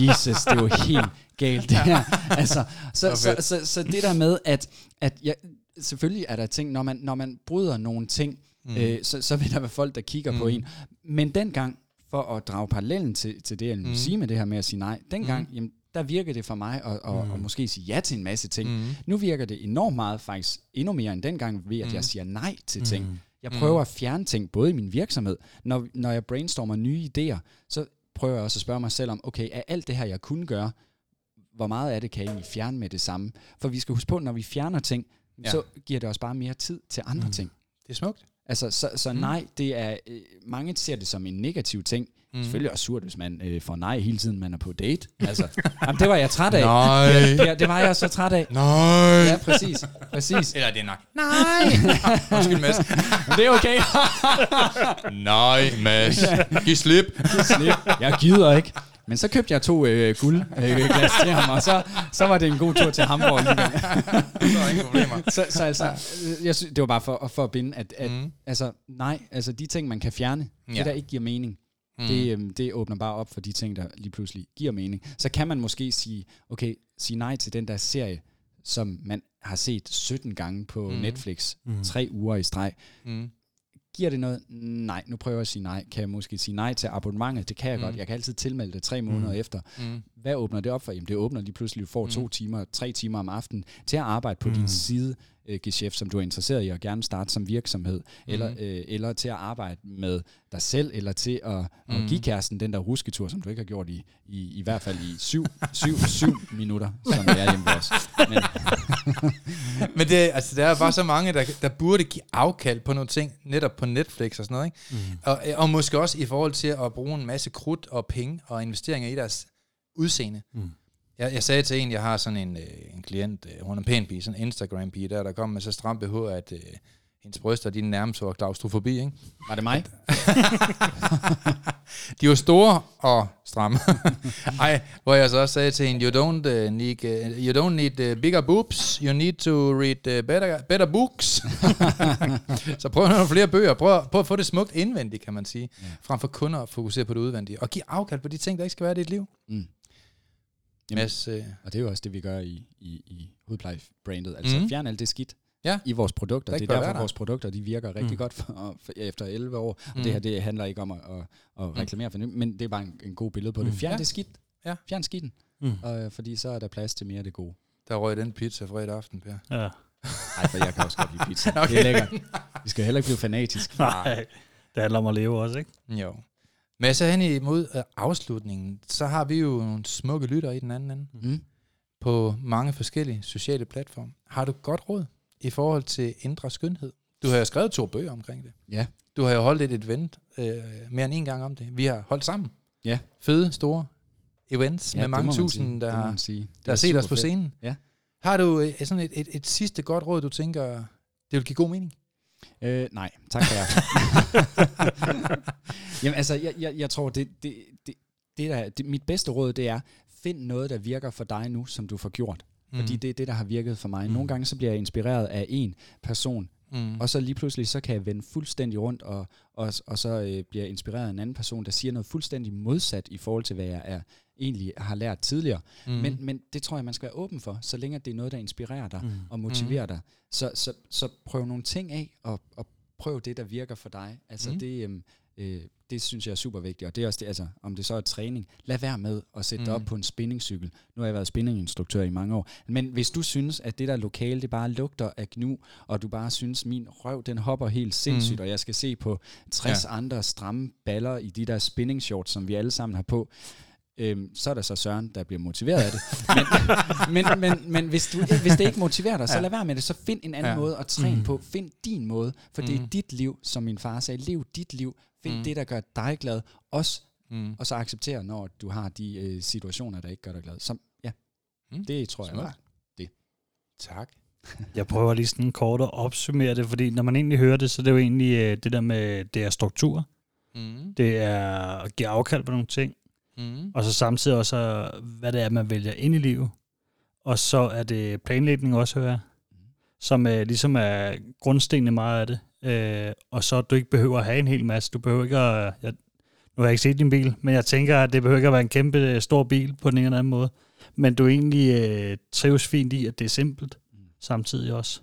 Jesus, det er jo helt galt det her. Altså, så, så, fedt. så, så det der med, at, at jeg, selvfølgelig er der ting, når man, når man bryder nogle ting, mm. øh, så, så vil der være folk, der kigger mm. på en. Men dengang, for at drage parallellen til, til det, jeg Mm. sige med det her med at sige nej, dengang, Mm. jamen, der virker det for mig at, at, Mm. at måske sige ja til en masse ting. Mm. Nu virker det enormt meget, faktisk endnu mere end dengang, ved at Mm. jeg siger nej til ting. Mm. Jeg Mm. prøver at fjerne ting, både i min virksomhed, når, når jeg brainstormer nye idéer, så prøver jeg også at spørge mig selv om, okay, er alt det her, jeg kunne gøre, hvor meget af det kan jeg egentlig fjerne med det samme? For vi skal huske på, når vi fjerner ting, Ja. så giver det os bare mere tid til andre Mm. mm. ting. Det er smukt. Altså, så, så Mm. nej, det er, øh, mange ser det som en negativ ting. Mm. Selvfølgelig også surt, hvis man øh, får nej hele tiden, man er på date. Altså, jamen, det var jeg træt af. Nej. Ja, ja, det var jeg så træt af. Nej. Ja, præcis. præcis. Eller det er nok. Nej. Undskyld, Mads. Det er okay. Nej, Mads. Giv slip. Slip. Jeg gider ikke. Men så købte jeg to øh, guld øh, til ham, og så, så var det en god tur til Hamburg alligevel. Så er ingen problemer. Så, så altså, øh, jeg synes, det var bare for, for at binde, at, at Mm. altså, nej, altså de ting, man kan fjerne, ja. Det der ikke giver mening, Mm. det, øhm, det åbner bare op for de ting, der lige pludselig giver mening. Så kan man måske sige, okay, sige nej til den der serie, som man har set 17 gange på Mm. Netflix, mm. tre uger i streg. Mm. Giver det noget? Nej, nu prøver jeg at sige nej. Kan jeg måske sige nej til abonnementet? Det kan jeg Mm. godt. Jeg kan altid tilmelde det tre måneder Mm. efter. Mm. Hvad åbner det op for? Jamen det åbner lige pludselig, du får Mm. to timer, tre timer om aftenen til at arbejde på mm. din side øh, geschæft, som du er interesseret i og gerne starte som virksomhed, mm. eller, Mm. øh, eller til at arbejde med dig selv, eller til at, at Mm. give kæresten den der rusketur, som du ikke har gjort i, i, i hvert fald i syv, syv, syv minutter, som det er hjemme os. Men, Men det, altså, der er bare så mange, der, der burde give afkald på nogle ting, netop på Netflix og sådan noget. Ikke? Mm. Og, og måske også i forhold til at bruge en masse krudt og penge og investeringer i deres udseende. Mm. Jeg, jeg sagde til en, jeg har sådan en, øh, en klient, øh, hun er en pæn pige, sådan en Instagram-pige, der, der kom med så stram BH, at øh, hendes bryster, de nærmest var klaustrofobi, ikke? var det mig? De var store og stramme. Ej, hvor jeg så også sagde til hende, you don't uh, need, uh, you don't need uh, bigger boobs, you need to read uh, better, better books. så prøv nogle flere bøger, prøv, prøv at få det smukt indvendigt, kan man sige, Ja. frem for kun at fokusere på det udvendige, og give afkald på de ting, der ikke skal være i dit liv. Mm. Jamen, Mads, øh, Og det er jo også det, vi gør i, i, i hudpleje-brandet. Altså Mhm. mm. fjern alt det skidt Ja. i vores produkter. Det er derfor, der. vores produkter de virker rigtig Mm. godt for, for, efter 11 år. Og Mm. det her det handler ikke om at, at, at reklamere for det, men det er bare en, en god billede på det. Mm. Fjern Ja. det skidt. Ja. Fjern skidten. Mm. Og, fordi så er der plads til mere af det gode. der røg den pizza fredag aften, Per. Ja. Nej, for jeg kan også godt lide pizza. Okay. Det er lækkert. Vi skal heller ikke blive fanatisk. Nej, det handler om at leve også, ikke? Jo. Men så hen imod øh, afslutningen, så har vi jo nogle smukke lytter i den anden ende. Mm. på mange forskellige sociale platforme. Har du godt råd i forhold til indre skønhed? Du har jo skrevet to bøger omkring det. Ja. Du har jo holdt et event øh, mere end en gang om det. Vi har holdt sammen. Ja. Fede, store events ja, med mange tusind, der, har, der har set os på fedt. scenen. Ja. Har du øh, sådan et, et, et sidste godt råd, du tænker, det vil give god mening? Øh, nej, tak for jer. Jamen altså, jeg, jeg, jeg tror, det, det, det, det, der, det, mit bedste råd, det er, find noget, der virker for dig nu, som du får gjort. Mm. Fordi det er det, der har virket for mig. Mm. Nogle gange så bliver jeg inspireret af en person, mm. og så lige pludselig så kan jeg vende fuldstændig rundt, og, og, og så øh, bliver jeg inspireret af en anden person, der siger noget fuldstændig modsat i forhold til, hvad jeg er, egentlig har lært tidligere. mm. Mm. Men, men det tror jeg, man skal være åben for, så længe det er noget, der inspirerer dig Mm. og motiverer dig. Så, så, så prøv nogle ting af, og, og prøv det, der virker for dig. Altså Mm. mm. det, øhm, øh, det synes jeg er super vigtigt, og det er også det, altså, om det så er træning, lad være med at sætte mm. dig Mm. op på en spinningcykel. Nu har jeg været spinninginstruktør i mange år, men hvis du synes, at det der lokale, det bare lugter af gnu, og du bare synes, min røv, den hopper helt sindssygt, Mm. mm. og jeg skal se på 60 Ja. andre stramme baller i de der spinning shorts, som vi alle sammen har på, øhm, så er der så Søren, der bliver motiveret af det. Men, men, men, men hvis, du, hvis det ikke motiverer dig, så lad være med det. Så find en anden Ja. måde at træne Mm. mm. på. Find din måde, for mm. det er Mm. dit liv, som min far sagde. Lev dit liv. Find Mm. mm. det, der gør dig glad. Også, mm. og så acceptere, når du har de øh, situationer, der ikke gør dig glad. Som, ja, Mm. mm. det tror jeg var. Tak. Jeg prøver lige sådan kort at opsummere det, fordi når man egentlig hører det, så er det jo egentlig øh, det der med, det er struktur, Mm. det er at give afkald på nogle ting, Mm. og så samtidig også, hvad det er, man vælger ind i livet. Og så er det planlægning også, hører jeg, som øh, ligesom er grundstenene meget af det. Øh, og så du ikke behøver at have en hel masse. Du behøver ikke at... Jeg, nu har jeg ikke set din bil, men jeg tænker, at det behøver ikke at være en kæmpe øh, stor bil på den ene eller anden måde. Men du egentlig øh, trives fint i, at det er simpelt Mm. samtidig også.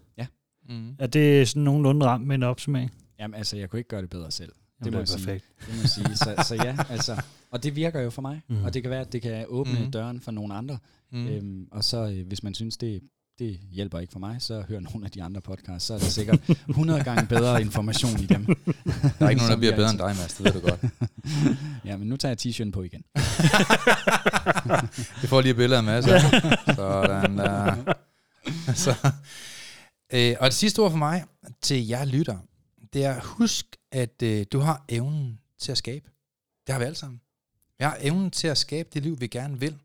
Mm. Er det sådan nogenlunde ramt med en opsummering? Jamen altså, jeg kunne ikke gøre det bedre selv. Jamen, må det er jeg sige. perfekt. Det må sige. Så, så ja, altså, og det virker jo for mig, mm. og det kan være, at det kan åbne mm. døren for nogle andre. Mm. Mm. Øhm, og så øh, hvis man synes, det, det hjælper ikke for mig, så hør nogle af de andre podcasts, så er der sikkert 100 gange bedre information i dem. Der er ikke nogen, der bliver bedre end dig, Mads, det ved du godt. Ja, men nu tager jeg t-shirten på igen. Vi får lige et billede af Mads. Sådan der. Så, øh, og det sidste ord for mig til jer lytter, det er husk, at øh, du har evnen til at skabe. Det har vi alle sammen. Vi har evnen til at skabe det liv, vi gerne vil.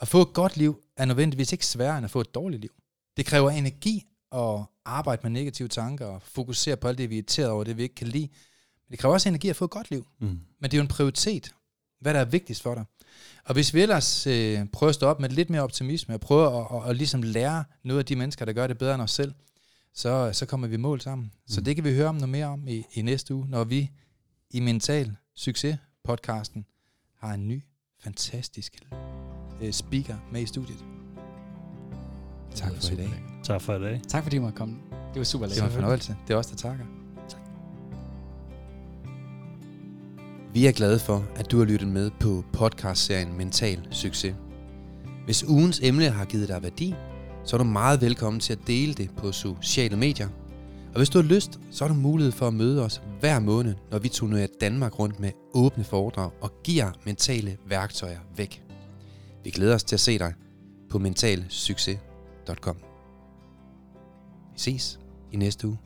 At få et godt liv er nødvendigvis ikke sværere end at få et dårligt liv. Det kræver energi at arbejde med negative tanker og fokusere på alt det, vi er irriteret over, det vi ikke kan lide. Men det kræver også energi at få et godt liv. Mm. Men det er jo en prioritet, hvad der er vigtigst for dig. Og hvis vi ellers øh, prøver at stå op med lidt mere optimisme, og prøver at, at, at ligesom lære noget af de mennesker, der gør det bedre end os selv, så, så kommer vi mål sammen. Mm. Så det kan vi høre om noget mere om i, i næste uge, når vi i Mental Succes podcasten har en ny, fantastisk øh, speaker med i studiet. Tak for i dag. Tak for i dag. Tak fordi du måtte komme. Det var super Det var en lækkert. fornøjelse. Det er os, der takker. Vi er glade for, at du har lyttet med på podcastserien Mental Succes. Hvis ugens emne har givet dig værdi, så er du meget velkommen til at dele det på sociale medier. Og hvis du har lyst, så har du mulighed for at møde os hver måned, når vi turnerer Danmark rundt med åbne foredrag og giver mentale værktøjer væk. Vi glæder os til at se dig på mentalsucces.com. Vi ses i næste uge.